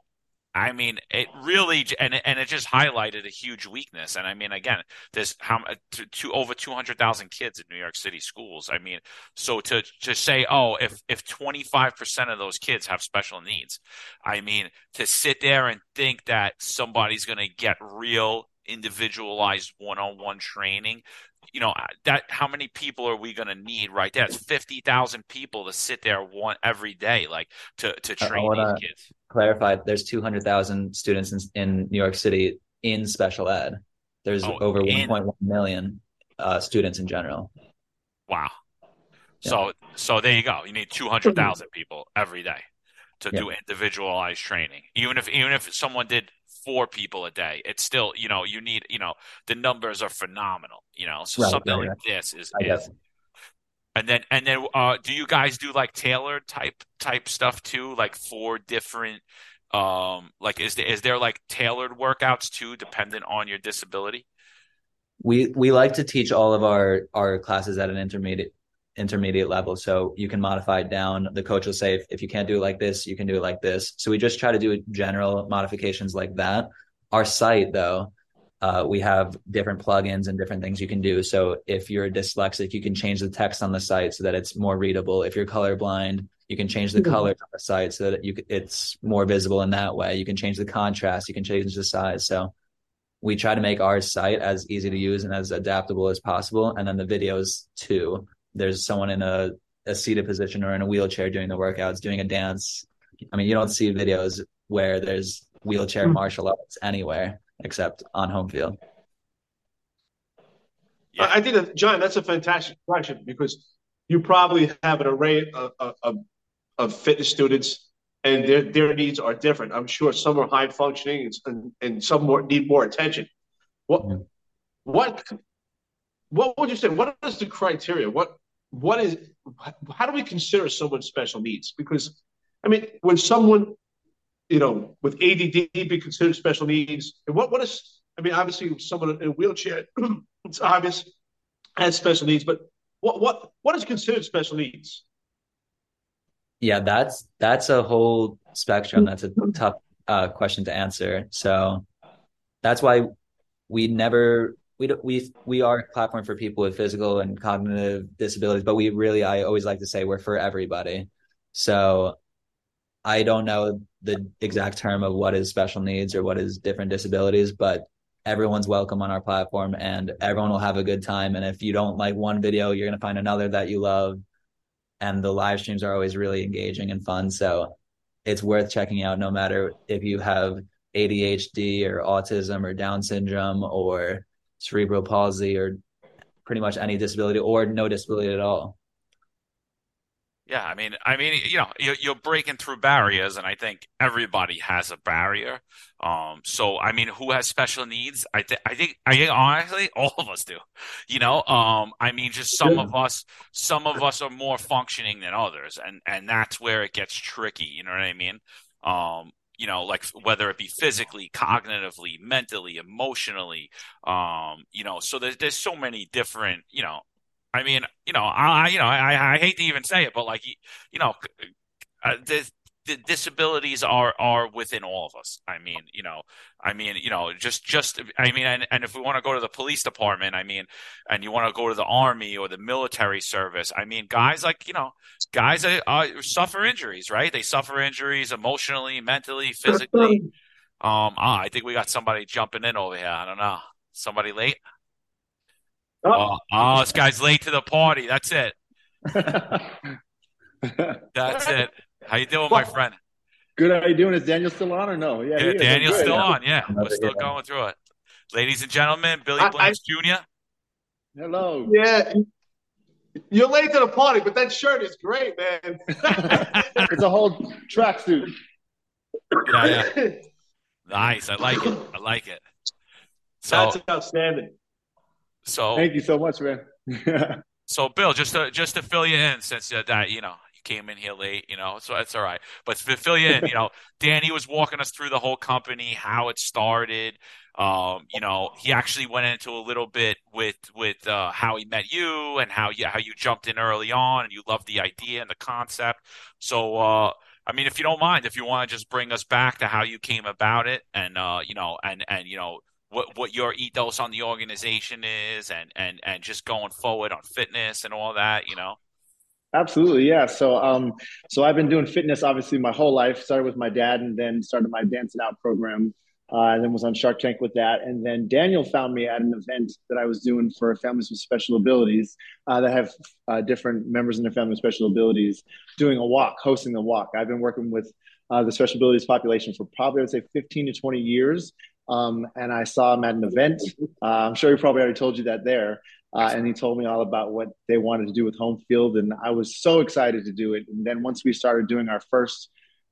I mean, it really, and and it just highlighted a huge weakness. And I mean, again, there's how to, to over two hundred thousand kids in New York City schools. I mean, so to to say, oh, if if twenty five percent of those kids have special needs, I mean, to sit there and think that somebody's going to get real individualized one on one training you know that how many people are we going to need right? There it's 50,000 people to sit there one every day like to to train these kids. clarify there's 200,000 students in, in, New York City in special ed. There's oh, over 1.1 million uh, students in general. Wow. Yeah. so so there you go. You need 200,000 people every day to yeah. do individualized training. Even if even if someone did four people a day, it's still, you know, you need, you know, the numbers are phenomenal, you know, so right, something right, like right. this is, is and then, and then, uh, do you guys do like tailored type, type stuff too? Like four different, um, like, is there, is there like tailored workouts too, dependent on your disability? We, we like to teach all of our, our classes at an intermediate intermediate level. So you can modify it down. The coach will say, if, if you can't do it like this, you can do it like this. So we just try to do general modifications like that. Our site, though, uh, we have different plugins and different things you can do. So if you're dyslexic, you can change the text on the site so that it's more readable. If you're colorblind, you can change the mm-hmm. color on the site so that you it's more visible in that way. You can change the contrast. You can change the size. So we try to make our site as easy to use and as adaptable as possible. And then the videos too there's someone in a, a seated position or in a wheelchair doing the workouts, doing a dance. I mean, you don't see videos where there's wheelchair mm-hmm. martial arts anywhere except on home field. Yeah. I think that, John, that's a fantastic question because you probably have an array of, of, of fitness students and their, their needs are different. I'm sure some are high functioning and, and some more need more attention. What, mm-hmm. what, what would you say? What is the criteria? What, what is how do we consider someone special needs? Because I mean, when someone you know with ADD be considered special needs, and what what is I mean, obviously someone in a wheelchair, it's obvious has special needs, but what what what is considered special needs? Yeah, that's that's a whole spectrum. That's a tough uh, question to answer. So that's why we never we we we are a platform for people with physical and cognitive disabilities, but we really I always like to say we're for everybody. So I don't know the exact term of what is special needs or what is different disabilities, but everyone's welcome on our platform and everyone will have a good time. And if you don't like one video, you're gonna find another that you love. And the live streams are always really engaging and fun. So it's worth checking out no matter if you have ADHD or autism or Down syndrome or cerebral palsy or pretty much any disability or no disability at all. Yeah, I mean, I mean, you know, you're, you're, breaking through barriers, and I think everybody has a barrier. Um, so I mean, who has special needs? I think, I think, I think, honestly, all of us do. You know, um, I mean, just some of us, some of us are more functioning than others, and and that's where it gets tricky. You know what I mean? Um, you know, like whether it be physically, cognitively, mentally, emotionally, um, you know, so there's there's so many different, you know, I mean, you know, I you know, I I hate to even say it, but like, you know, uh, there's the disabilities are are within all of us. I mean, you know, I mean, you know, just just I mean, and, and if we want to go to the police department, I mean, and you want to go to the army or the military service, I mean, guys like you know, guys uh, uh, suffer injuries, right? They suffer injuries emotionally, mentally, physically. Um, ah, I think we got somebody jumping in over here. I don't know, somebody late. Oh, oh this guy's late to the party. That's it. That's it. How you doing, my friend? Good. How you doing? Is Daniel still on or no? Yeah, yeah Daniel's still on. Yeah, we're still going through it. Ladies and gentlemen, Billy Blanks Jr. Hello. Yeah. You're late to the party, but that shirt is great, man. it's a whole tracksuit. Yeah, yeah. Nice. I like it. I like it. So, That's outstanding. So thank you so much, man. so Bill, just to just to fill you in, since uh, that you know came in here late, you know, so that's all right. But to fill you in, you know, Danny was walking us through the whole company, how it started. Um, you know, he actually went into a little bit with with uh, how he met you and how you how you jumped in early on and you loved the idea and the concept. So uh, I mean, if you don't mind, if you want to just bring us back to how you came about it, and uh, you know, and and you know what what your ethos on the organization is, and and and just going forward on fitness and all that, you know. Absolutely, yeah. So, um, so I've been doing fitness obviously my whole life. Started with my dad, and then started my Dance It Out program, uh, and then was on Shark Tank with that. And then Daniel found me at an event that I was doing for families with special abilities uh, that have uh, different members in their family with special abilities, doing a walk, hosting a walk. I've been working with uh, the special abilities population for probably I would say 15 to 20 years. Um, and I saw him at an event. Uh, I'm sure he probably already told you that there. Uh, and he told me all about what they wanted to do with home field and i was so excited to do it. And then once we started doing our first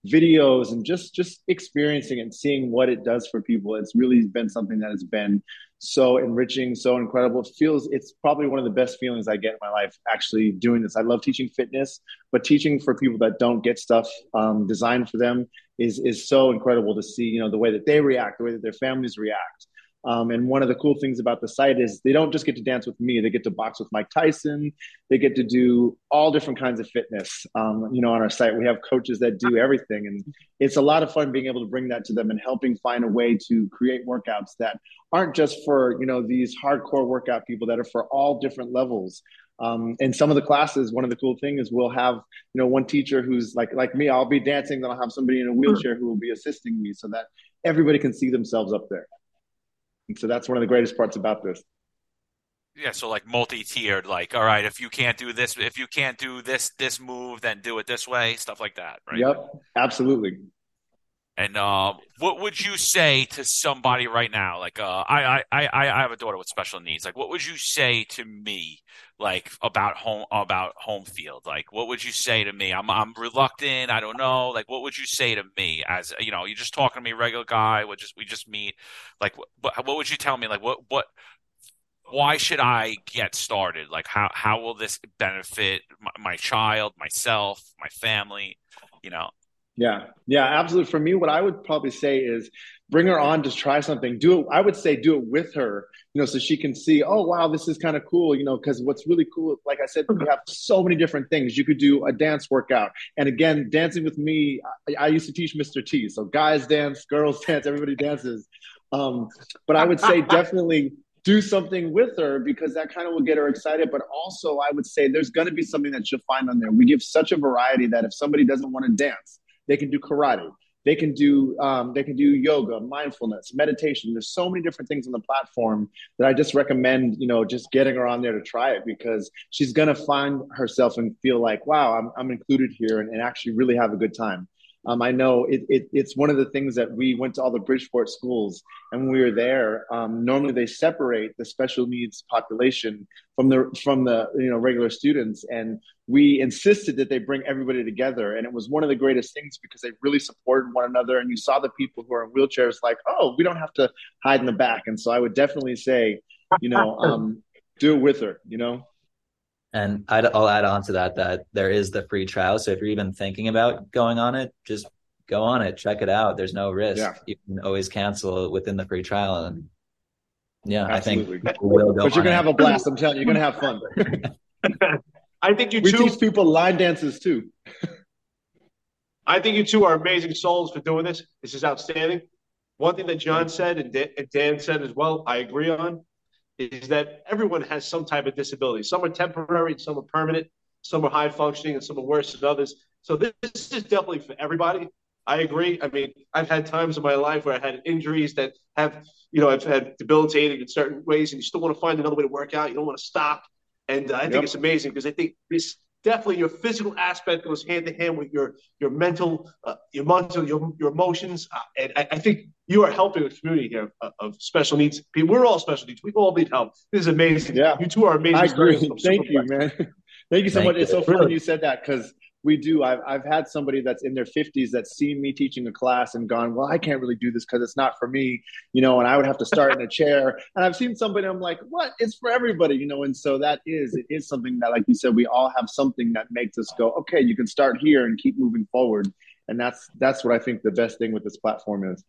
videos and just just experiencing and seeing what it does for people it's really been something that has been so enriching so incredible. It feels it's probably one of the best feelings i get in my life actually doing this. I love teaching fitness but teaching for people that don't get stuff um, designed for them is is so incredible to see you know the way that they react the way that their families react um, and one of the cool things about the site is they don't just get to dance with me; they get to box with Mike Tyson. They get to do all different kinds of fitness. Um, you know, on our site, we have coaches that do everything, and it's a lot of fun being able to bring that to them and helping find a way to create workouts that aren't just for you know these hardcore workout people that are for all different levels. Um, and some of the classes, one of the cool things is we'll have, you know, one teacher who's like like me. I'll be dancing, then I'll have somebody in a wheelchair who will be assisting me, so that everybody can see themselves up there. And so that's one of the greatest parts about this. Yeah, so like multi-tiered, like all right, if you can't do this, if you can't do this this move, then do it this way, stuff like that, right? Yep, absolutely. And uh, what would you say to somebody right now? Like, uh, I, I, I, I have a daughter with special needs. Like, what would you say to me, like about home, about home field? Like, what would you say to me? I'm, I'm reluctant. I don't know. Like, what would you say to me as you know? You're just talking to me, regular guy. We just, we just meet. Like, what, what would you tell me? Like, what, what, why should I get started? Like, how, how will this benefit my, my child, myself, my family? You know. Yeah, yeah, absolutely. For me, what I would probably say is bring her on to try something. Do it. I would say do it with her, you know, so she can see. Oh, wow, this is kind of cool, you know. Because what's really cool, like I said, we have so many different things. You could do a dance workout, and again, dancing with me. I, I used to teach Mr. T, so guys dance, girls dance, everybody dances. Um, but I would say definitely do something with her because that kind of will get her excited. But also, I would say there's going to be something that she'll find on there. We give such a variety that if somebody doesn't want to dance they can do karate. They can do um, they can do yoga, mindfulness, meditation. There's so many different things on the platform that I just recommend, you know, just getting her on there to try it because she's gonna find herself and feel like, wow, I'm I'm included here and, and actually really have a good time. Um, I know it, it, it's one of the things that we went to all the Bridgeport schools, and when we were there, um, normally they separate the special needs population from the from the you know regular students, and we insisted that they bring everybody together, and it was one of the greatest things because they really supported one another, and you saw the people who are in wheelchairs like, oh, we don't have to hide in the back, and so I would definitely say, you know, um, do it with her, you know. And i will add on to that that there is the free trial. So if you're even thinking about going on it, just go on it, check it out. There's no risk. Yeah. You can always cancel within the free trial. And yeah, Absolutely. I think will go. But you're gonna it. have a blast. I'm telling you, you're gonna have fun. I think you we two teach people line dances too. I think you two are amazing souls for doing this. This is outstanding. One thing that John said and Dan said as well, I agree on is that everyone has some type of disability. Some are temporary, some are permanent, some are high functioning, and some are worse than others. So this, this is definitely for everybody. I agree. I mean, I've had times in my life where I had injuries that have, you know, I've had debilitating in certain ways, and you still want to find another way to work out. You don't want to stop. And uh, I think it's amazing because I think this definitely your physical aspect goes hand in hand with your your mental, uh, your mental, your your emotions, uh, and I, I, think you are helping a community here of, of, special needs people. We're all special needs. We all need help. This is amazing. Yeah, you two are amazing. I agree. Thank you, man. Thank you so Thank much. You. It's so funny you said that because we do. I've, I've had somebody that's in their 50s that's seen me teaching a class and gone, well, I can't really do this because it's not for me, you know, and I would have to start in a chair. And I've seen somebody, I'm like, what? It's for everybody, you know, and so that is, it is something that, like you said, we all have something that makes us go, okay, you can start here and keep moving forward. And that's, that's what I think the best thing with this platform is.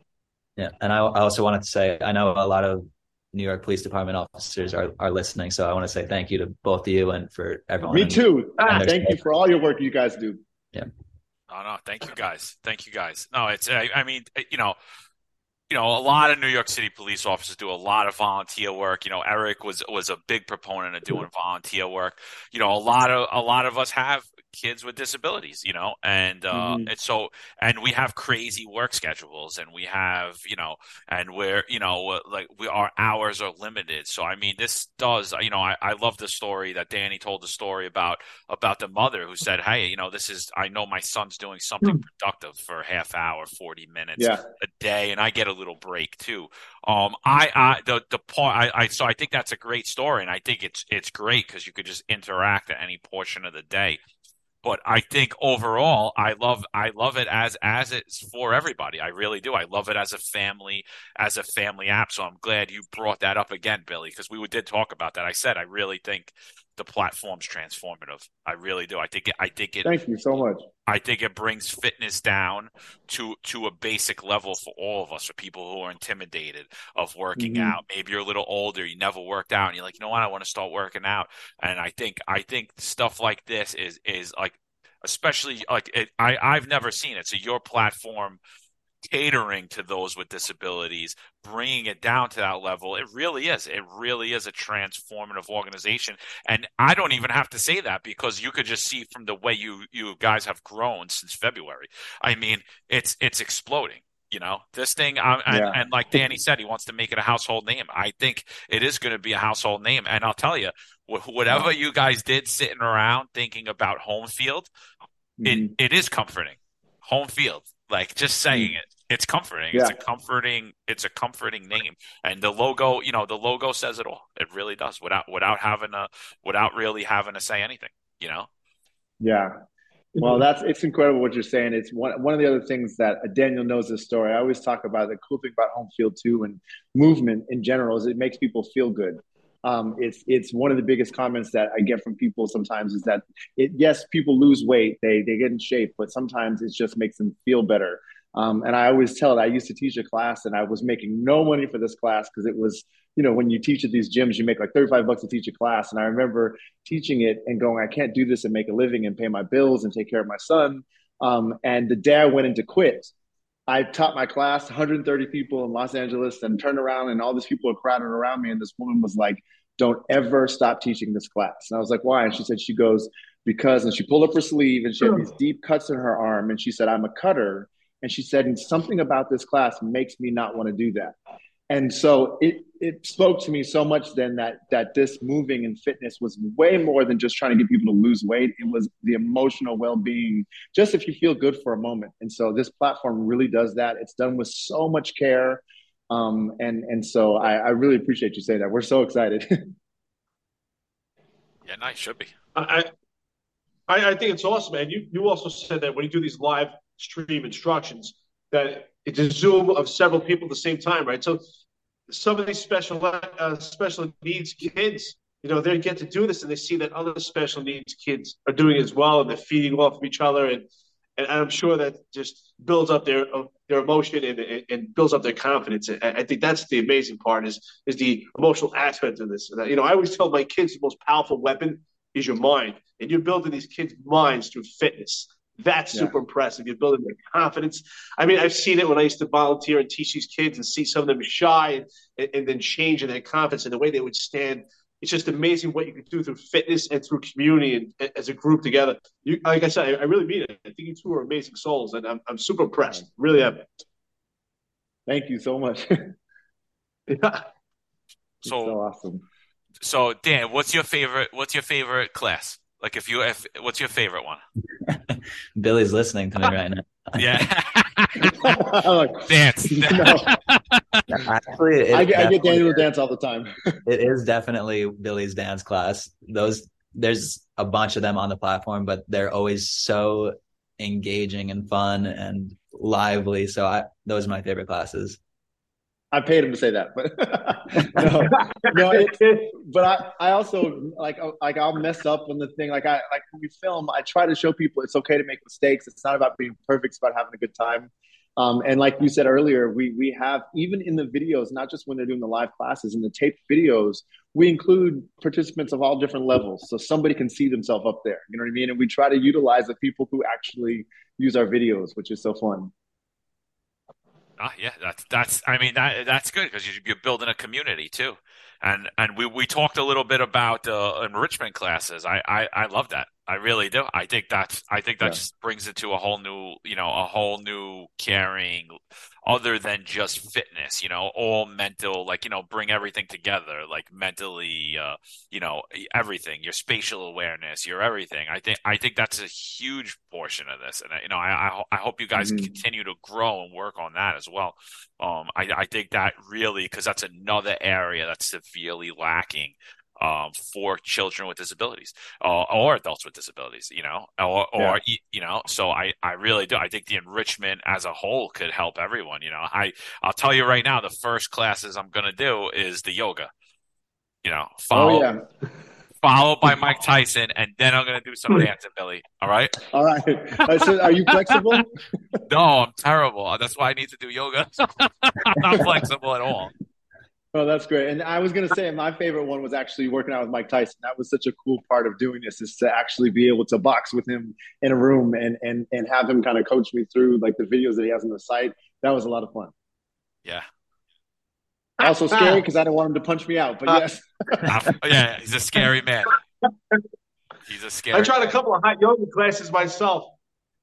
Yeah. And I, I also wanted to say, I know a lot of New York Police Department officers are, are listening. So I want to say thank you to both of you and for everyone. Me too. Ah, thank you for all your work you guys do. Yeah. Oh no, thank you guys. Thank you guys. No, it's I, I mean, you know, you know, a lot of New York City police officers do a lot of volunteer work. You know, Eric was was a big proponent of doing volunteer work. You know, a lot of a lot of us have kids with disabilities, you know, and uh, mm-hmm. and so and we have crazy work schedules, and we have you know, and we're you know like we our hours are limited. So I mean, this does you know I, I love the story that Danny told the story about about the mother who said, hey, you know, this is I know my son's doing something mm-hmm. productive for a half hour, forty minutes yeah. a day, and I get a little break too. Um, I, I the the point I, I so I think that's a great story, and I think it's it's great because you could just interact at any portion of the day but I think overall, I love I love it as as it's for everybody. I really do. I love it as a family as a family app. So I'm glad you brought that up again, Billy, because we did talk about that. I said I really think the platform's transformative. I really do. I think it, I think it. Thank you so much. I think it brings fitness down to to a basic level for all of us, for people who are intimidated of working mm-hmm. out. Maybe you're a little older, you never worked out, and you're like, you know what, I want to start working out. And I think I think stuff like this is is like, especially like it, I I've never seen it. So your platform catering to those with disabilities, bringing it down to that level. It really is. It really is a transformative organization. And I don't even have to say that because you could just see from the way you you guys have grown since February. I mean, it's it's exploding. You know, this thing, um, and, yeah. and like Danny said, he wants to make it a household name. I think it is going to be a household name. And I'll tell you, whatever you guys did sitting around thinking about home field, mm-hmm. it, it is comforting. Home field like just saying mm. it, it's comforting. Yeah. It's a comforting. It's a comforting name, and the logo. You know, the logo says it all. It really does. Without without having a without really having to say anything. You know. Yeah. Well, that's it's incredible what you're saying. It's one one of the other things that uh, Daniel knows this story. I always talk about the cool thing about home field too, and movement in general is it makes people feel good. Um, it's it's one of the biggest comments that I get from people sometimes is that it, yes, people lose weight, they they get in shape, but sometimes it just makes them feel better. Um, and I always tell it. I used to teach a class, and I was making no money for this class because it was, you know, when you teach at these gyms, you make like thirty-five bucks to teach a class. And I remember teaching it and going, I can't do this and make a living and pay my bills and take care of my son. Um, and the day I went into quit, I taught my class, 130 people in Los Angeles, and turned around and all these people are crowding around me. And this woman was like, Don't ever stop teaching this class. And I was like, Why? And she said, She goes, Because, and she pulled up her sleeve and she had hmm. these deep cuts in her arm. And she said, I'm a cutter. And she said, And something about this class makes me not want to do that and so it it spoke to me so much then that that this moving and fitness was way more than just trying to get people to lose weight. It was the emotional well-being just if you feel good for a moment. And so this platform really does that. It's done with so much care. Um, and and so I, I really appreciate you saying that. We're so excited. Yeah nice. Should be. I, I i think it's awesome and you you also said that when you do these live stream instructions that it's a zoom of several people at the same time right so some of these special uh, special needs kids, you know, they get to do this and they see that other special needs kids are doing as well, and they're feeding off of each other, and and I'm sure that just builds up their uh, their emotion and, and builds up their confidence. And I think that's the amazing part is is the emotional aspect of this. You know, I always tell my kids the most powerful weapon is your mind, and you're building these kids' minds through fitness. That's super impressive. You're building their confidence. I mean, I've seen it when I used to volunteer and teach these kids and see some of them shy and, and then change in their confidence and the way they would stand. It's just amazing what you can do through fitness and through community and as a group together. You, like I said, I, I really mean it. I think you two are amazing souls, and I'm, I'm super impressed. Really am. Thank you so much. yeah. So, so awesome. So Dan, what's your favorite? What's your favorite class? Like if you, if what's your favorite one? Billy's listening to me right now. yeah. dance. Actually, I, get, I get Daniel to dance all the time. it is definitely Billy's dance class. Those there's a bunch of them on the platform, but they're always so engaging and fun and lively. So I those are my favorite classes. I paid him to say that, but no, no. It, but I, I also like, uh, like I'll mess up on the thing. Like I, like when we film, I try to show people it's okay to make mistakes. It's not about being perfect; it's about having a good time. Um, and like you said earlier, we we have even in the videos, not just when they're doing the live classes, in the taped videos, we include participants of all different levels, so somebody can see themselves up there. You know what I mean? And we try to utilize the people who actually use our videos, which is so fun. Ah, yeah, that's that's. I mean, that that's good because you're building a community too, and and we we talked a little bit about uh, enrichment classes. I, I I love that. I really do. I think that's I think that yeah. just brings it to a whole new, you know, a whole new caring other than just fitness, you know, all mental, like, you know, bring everything together, like mentally, uh, you know, everything, your spatial awareness, your everything. I think, I think that's a huge portion of this. And, you know, I, I, I hope you guys mm-hmm. continue to grow and work on that as well. Um, I, I think that really, cause that's another area that's severely lacking um, for children with disabilities uh, or adults with disabilities, you know, or, or yeah. you know, so I, I really do. I think the enrichment as a whole could help everyone. You know, I, I'll tell you right now, the first classes I'm going to do is the yoga, you know, follow, oh, yeah. followed by Mike Tyson, and then I'm going to do some dancing, Billy. All right. All right. So are you flexible? no, I'm terrible. That's why I need to do yoga. I'm not flexible at all. Oh, that's great. And I was going to say my favorite one was actually working out with Mike Tyson. That was such a cool part of doing this is to actually be able to box with him in a room and and and have him kind of coach me through like the videos that he has on the site. That was a lot of fun. Yeah. Also scary because I didn't want him to punch me out, but uh, yes. yeah, he's a scary man. He's a scary. I tried a couple of hot yoga classes myself.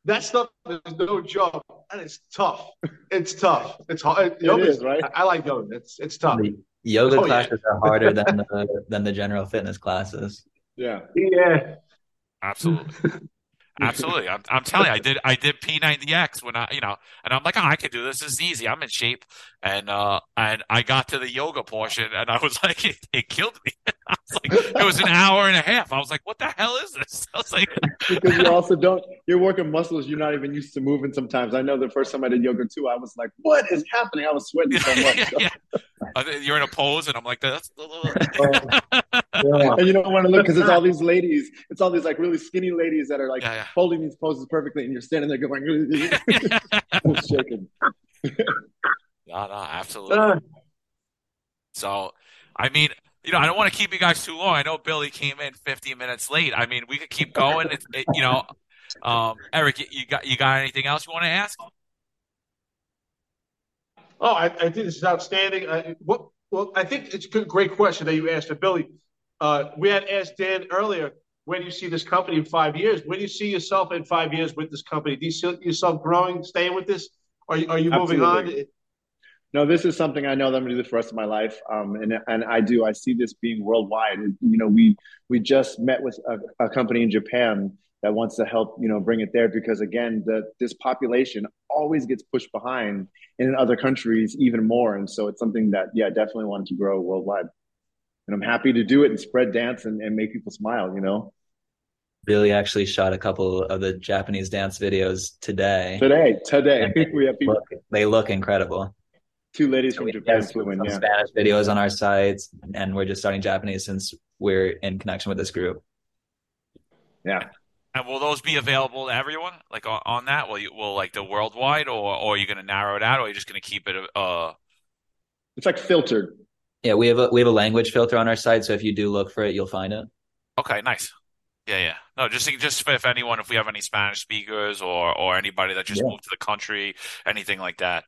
That stuff is no joke. it's tough. It's tough. It's hard. Yoga is right. I, I, like yoga. It's it's tough. The yoga oh, classes yeah. are harder than the than the general fitness classes. Yeah. Yeah. Absolutely. Absolutely. I'm, I'm telling you, I did I did P90X when I you know, and I'm like, oh, I can do this. This is easy. I'm in shape. And uh and I got to the yoga portion and I was like, it, it killed me. I was like, it was an hour and a half. I was like, what the hell is this? I was like Because you also don't you're working muscles you're not even used to moving sometimes. I know the first time I did yoga too, I was like, what is happening? I was sweating so much. yeah, yeah. You're in a pose and I'm like, that's oh, yeah. And you don't want to look because it's all these ladies, it's all these like really skinny ladies that are like yeah, holding these poses perfectly, and you're standing there going, shaking. no, no, absolutely. Uh. So, I mean, you know, I don't want to keep you guys too long. I know Billy came in 50 minutes late. I mean, we could keep going. It, it, you know, um, Eric, you got you got anything else you want to ask? Oh, I, I think this is outstanding. I, what, well, I think it's a good, great question that you asked, Billy. Uh, we had asked Dan earlier where do you see this company in five years? Where do you see yourself in five years with this company? Do you see yourself growing, staying with this? Are you, are you moving on? No, this is something I know that I'm going to do for the rest of my life, um, and and I do. I see this being worldwide. You know, we we just met with a, a company in Japan that wants to help you know bring it there because again, the this population always gets pushed behind in other countries even more, and so it's something that yeah, definitely wanted to grow worldwide. And I'm happy to do it and spread dance and, and make people smile. You know. Billy actually shot a couple of the Japanese dance videos today. Today, today, we have people. Look, they look incredible. Two ladies so from Japan flew in. Yeah. Spanish videos on our sites, and we're just starting Japanese since we're in connection with this group. Yeah. And will those be available to everyone, like on, on that? Will you will like the worldwide, or, or are you going to narrow it out, or are you just going to keep it? Uh... It's like filtered. Yeah, we have a we have a language filter on our site, so if you do look for it, you'll find it. Okay, nice. Yeah, yeah. No, just just if anyone, if we have any Spanish speakers or or anybody that just yeah. moved to the country, anything like that.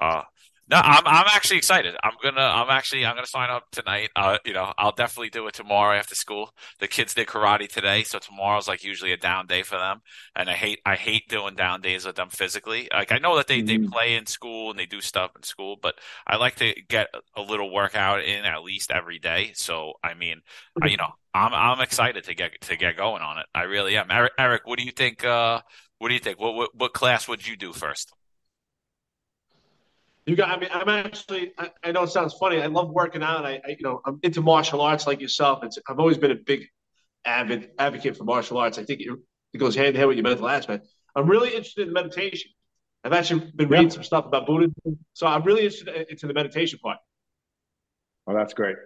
Uh, no, I'm I'm actually excited. I'm gonna I'm actually I'm gonna sign up tonight. Uh, you know, I'll definitely do it tomorrow after school. The kids did karate today, so tomorrow's like usually a down day for them. And I hate I hate doing down days with them physically. Like I know that they mm-hmm. they play in school and they do stuff in school, but I like to get a little workout in at least every day. So I mean, I, you know, I'm I'm excited to get to get going on it. I really am. Eric, Eric what do you think? Uh, what do you think? What, what what class would you do first? You got. I mean, I'm actually. I, I, know it sounds funny. I love working out. I, I, you know, I'm into martial arts like yourself. It's, I've always been a big avid advocate for martial arts. I think it, it goes hand in hand with your mental aspect. I'm really interested in meditation. I've actually been reading some stuff about Buddhism, so I'm really interested into the meditation part. Oh, that's great.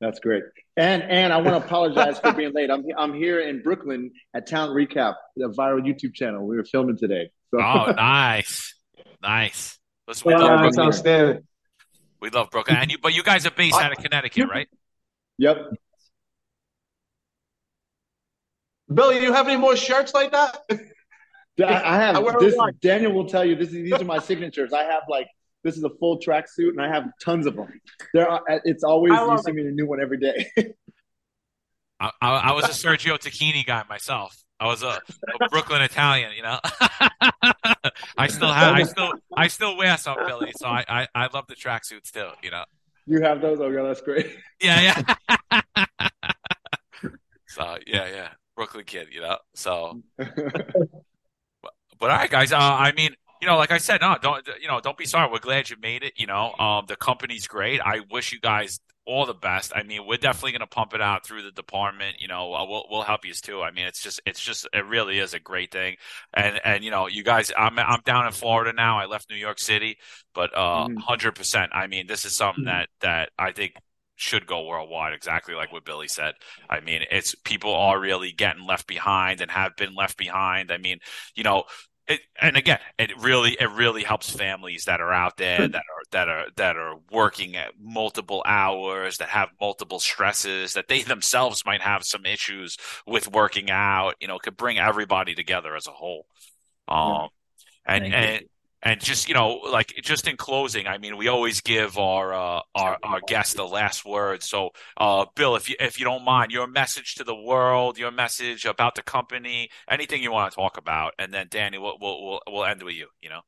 That's great. And and I want to apologize for being late. I'm I'm here in Brooklyn at Town Recap, the viral YouTube channel. We were filming today. So. Oh, nice. Nice. Listen, we Uh, love that's Brooklyn. outstanding. We love Brooklyn, and you, but you guys are based out of Connecticut, right? Yep. Billy, do you have any more shirts like that? I, I have I this. Daniel will tell you this. Is, these are my signatures. I have like this is a full track suit, and I have tons of them. There, are, it's always I you see me in a new one every day. I, I, I was a Sergio Tacchini guy myself. I was a, a Brooklyn Italian, you know. I still have, I still, I still wear some Billy, so I, I, I love the tracksuits too, you know. you have those? Oh, yeah, that's great. Yeah, yeah. so yeah, yeah, Brooklyn kid, you know. So, but all right, guys. Uh, I mean, you know, like I said, no, don't, you know, don't be sorry. We're glad you made it. You know, um, the company's great. I wish you guys all the best. I mean, we're definitely going to pump it out through the department. You know, uh, we'll we'll help you too. I mean, it's just it's just it really is a great thing. And and you know, you guys, I'm I'm down in Florida now. I left New York City, but uh, Mhm. hundred percent. I mean, this is something that that I think should go worldwide. Exactly like what Billy said. I mean, it's people are really getting left behind and have been left behind. I mean, you know. It, and again, it really it really helps families that are out there that are that are that are working at multiple hours, that have multiple stresses, that they themselves might have some issues with working out. You know, could bring everybody together as a whole. Um, and Thank you. and and just you know, like just in closing, I mean, we always give our uh, our our guests the last word. So, uh, Bill, if you if you don't mind, your message to the world, your message about the company, anything you want to talk about, and then Danny, we'll we'll we'll, end with you. You know.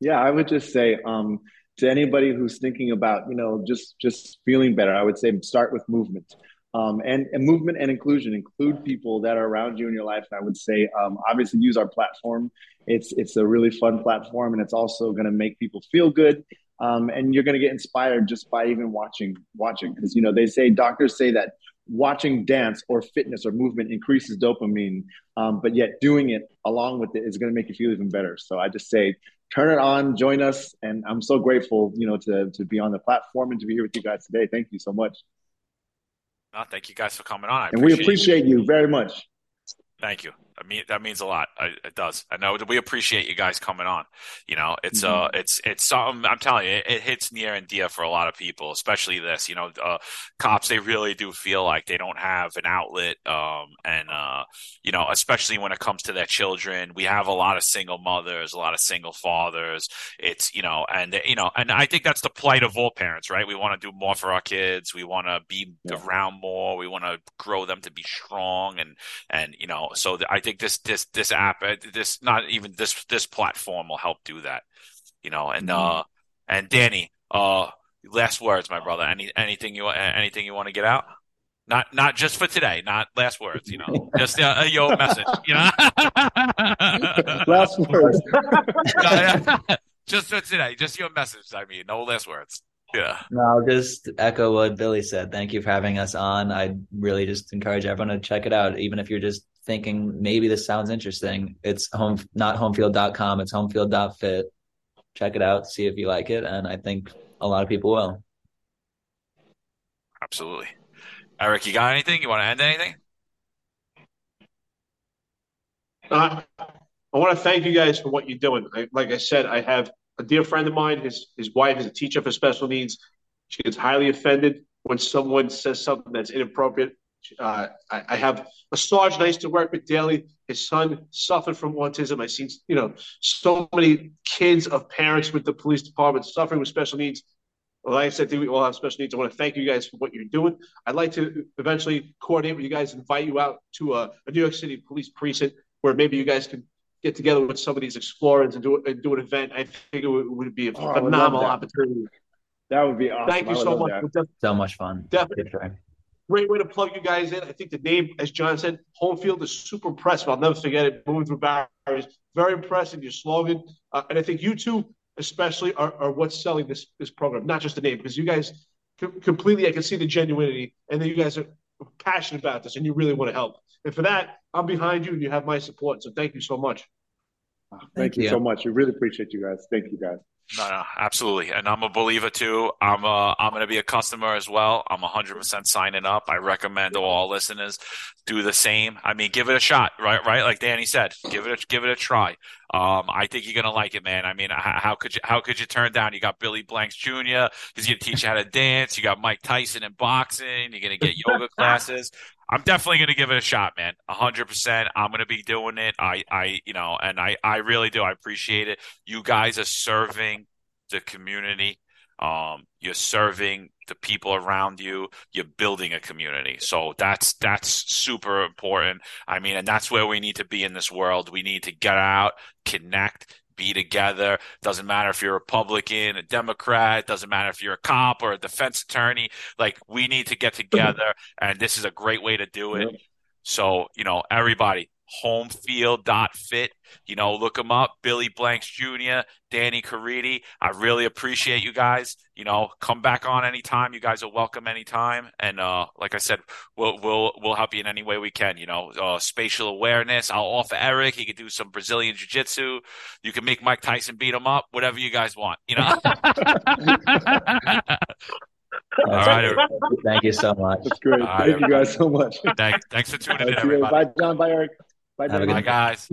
Yeah, I would just say um, to anybody who's thinking about, you know, just just feeling better, I would say start with movement. Um, and, and movement and inclusion include people that are around you in your life. And I would say, um, obviously, use our platform. It's it's a really fun platform, and it's also going to make people feel good. Um, and you're going to get inspired just by even watching watching because you know they say doctors say that watching dance or fitness or movement increases dopamine, um, but yet doing it along with it is going to make you feel even better. So I just say turn it on, join us, and I'm so grateful, you know, to to be on the platform and to be here with you guys today. Thank you so much, No, thank you guys for coming on. I and we appreciate it. appreciate you very much. Thank you. I mean, that means a lot. I, it does. I know we appreciate you guys coming on. You know, it's Mm-hmm. uh, it's it's something. I'm telling you, it, it hits near and dear for a lot of people, especially this. You know, uh, cops they really do feel like they don't have an outlet. Um, and uh, you know, especially when it comes to their children, we have a lot of single mothers, a lot of single fathers. It's you know, and you know, and I think that's the plight of all parents, right? We want to do more for our kids. We want to be Yeah. around more. We want to grow them to be strong and and you know so th- i think this this this app uh, this not even this this platform will help do that you know and Mhm. uh and danny uh last words my brother any anything you anything you want to get out not not just for today not last words you know just uh, your message you know Last words. just for today just your message i mean no last words yeah No, I'll just echo what Billy said. Thank you for having us on. I really just encourage everyone to check it out, even if you're just thinking maybe this sounds interesting. It's home not homefield.com, it's homefield.fit. Check it out, see if you like it, and I think a lot of people will. absolutely eric you got anything you want to end anything Uh, I want to thank you guys for what you're doing. I, like I said, I have a dear friend of mine. His his wife is a teacher for special needs. She gets highly offended when someone says something that's inappropriate. Uh, I, I have a sergeant I used to work with daily. His son suffered from autism. I've seen, you know, so many kids of parents with the police department suffering with special needs. Like I said, we all have special needs. I want to thank you guys for what you're doing. I'd like to eventually coordinate with you guys, invite you out to a, a New York City police precinct where maybe you guys can get together with some of these explorers and do and do an event. I think it would, would be a Oh, I would love phenomenal that. opportunity. That would be awesome. Thank you so much. def- So much fun. Definitely. Great way to plug you guys in. I think the name, as John said, home field is super impressive. I'll never forget it. Moving through barriers, very impressive. Your slogan, uh, and I think you two especially are, are what's selling this this program, not just the name, because you guys com- completely. I can see the genuinity, and then you guys are passionate about this, and you really want to help. And for that, I'm behind you, and you have my support. So thank you so much. Thank, Thank you. so much. We really appreciate you guys. Thank you guys. No, no, absolutely, and I'm a believer too. I'm a, I'm going to be a customer as well. I'm 100% signing up. I recommend all listeners do the same. I mean, give it a shot, right? Right, like Danny said, give it a, give it a try. Um, I think you're going to like it, man. I mean, how, how, could you how could you turn down? You got Billy Blanks Jr. He's going to teach you how to dance. You got Mike Tyson in boxing. You're going to get yoga classes. I'm definitely going to give it a shot, man. hundred percent. I'm going to be doing it. I, I, you know, and I, I really do. I appreciate it. You guys are serving the community. Um, you're serving the people around you. You're building a community. So that's, that's super important. I mean, and that's where we need to be in this world. We need to get out, connect, be together. Doesn't matter if you're a Republican, a Democrat, doesn't matter if you're a cop or a defense attorney. Like we need to get mhm. together and this is a great way to do it. So, you know, everybody, homefield.fit. You know, look them up. Billy Blanks Jr., Danny Caridi. I really appreciate you guys. You know, come back on anytime. You guys are welcome anytime. And uh, like I said, we'll we'll we'll help you in any way we can. You know, uh, spatial awareness. I'll offer Eric. He could do some Brazilian jiu jitsu. You can make Mike Tyson beat him up. Whatever you guys want. You know. All right. Thank you so much. That's great. Thank you guys so much. Thanks, thanks for tuning in, everybody. Bye, John. Bye, Eric. Bye, Bye guys.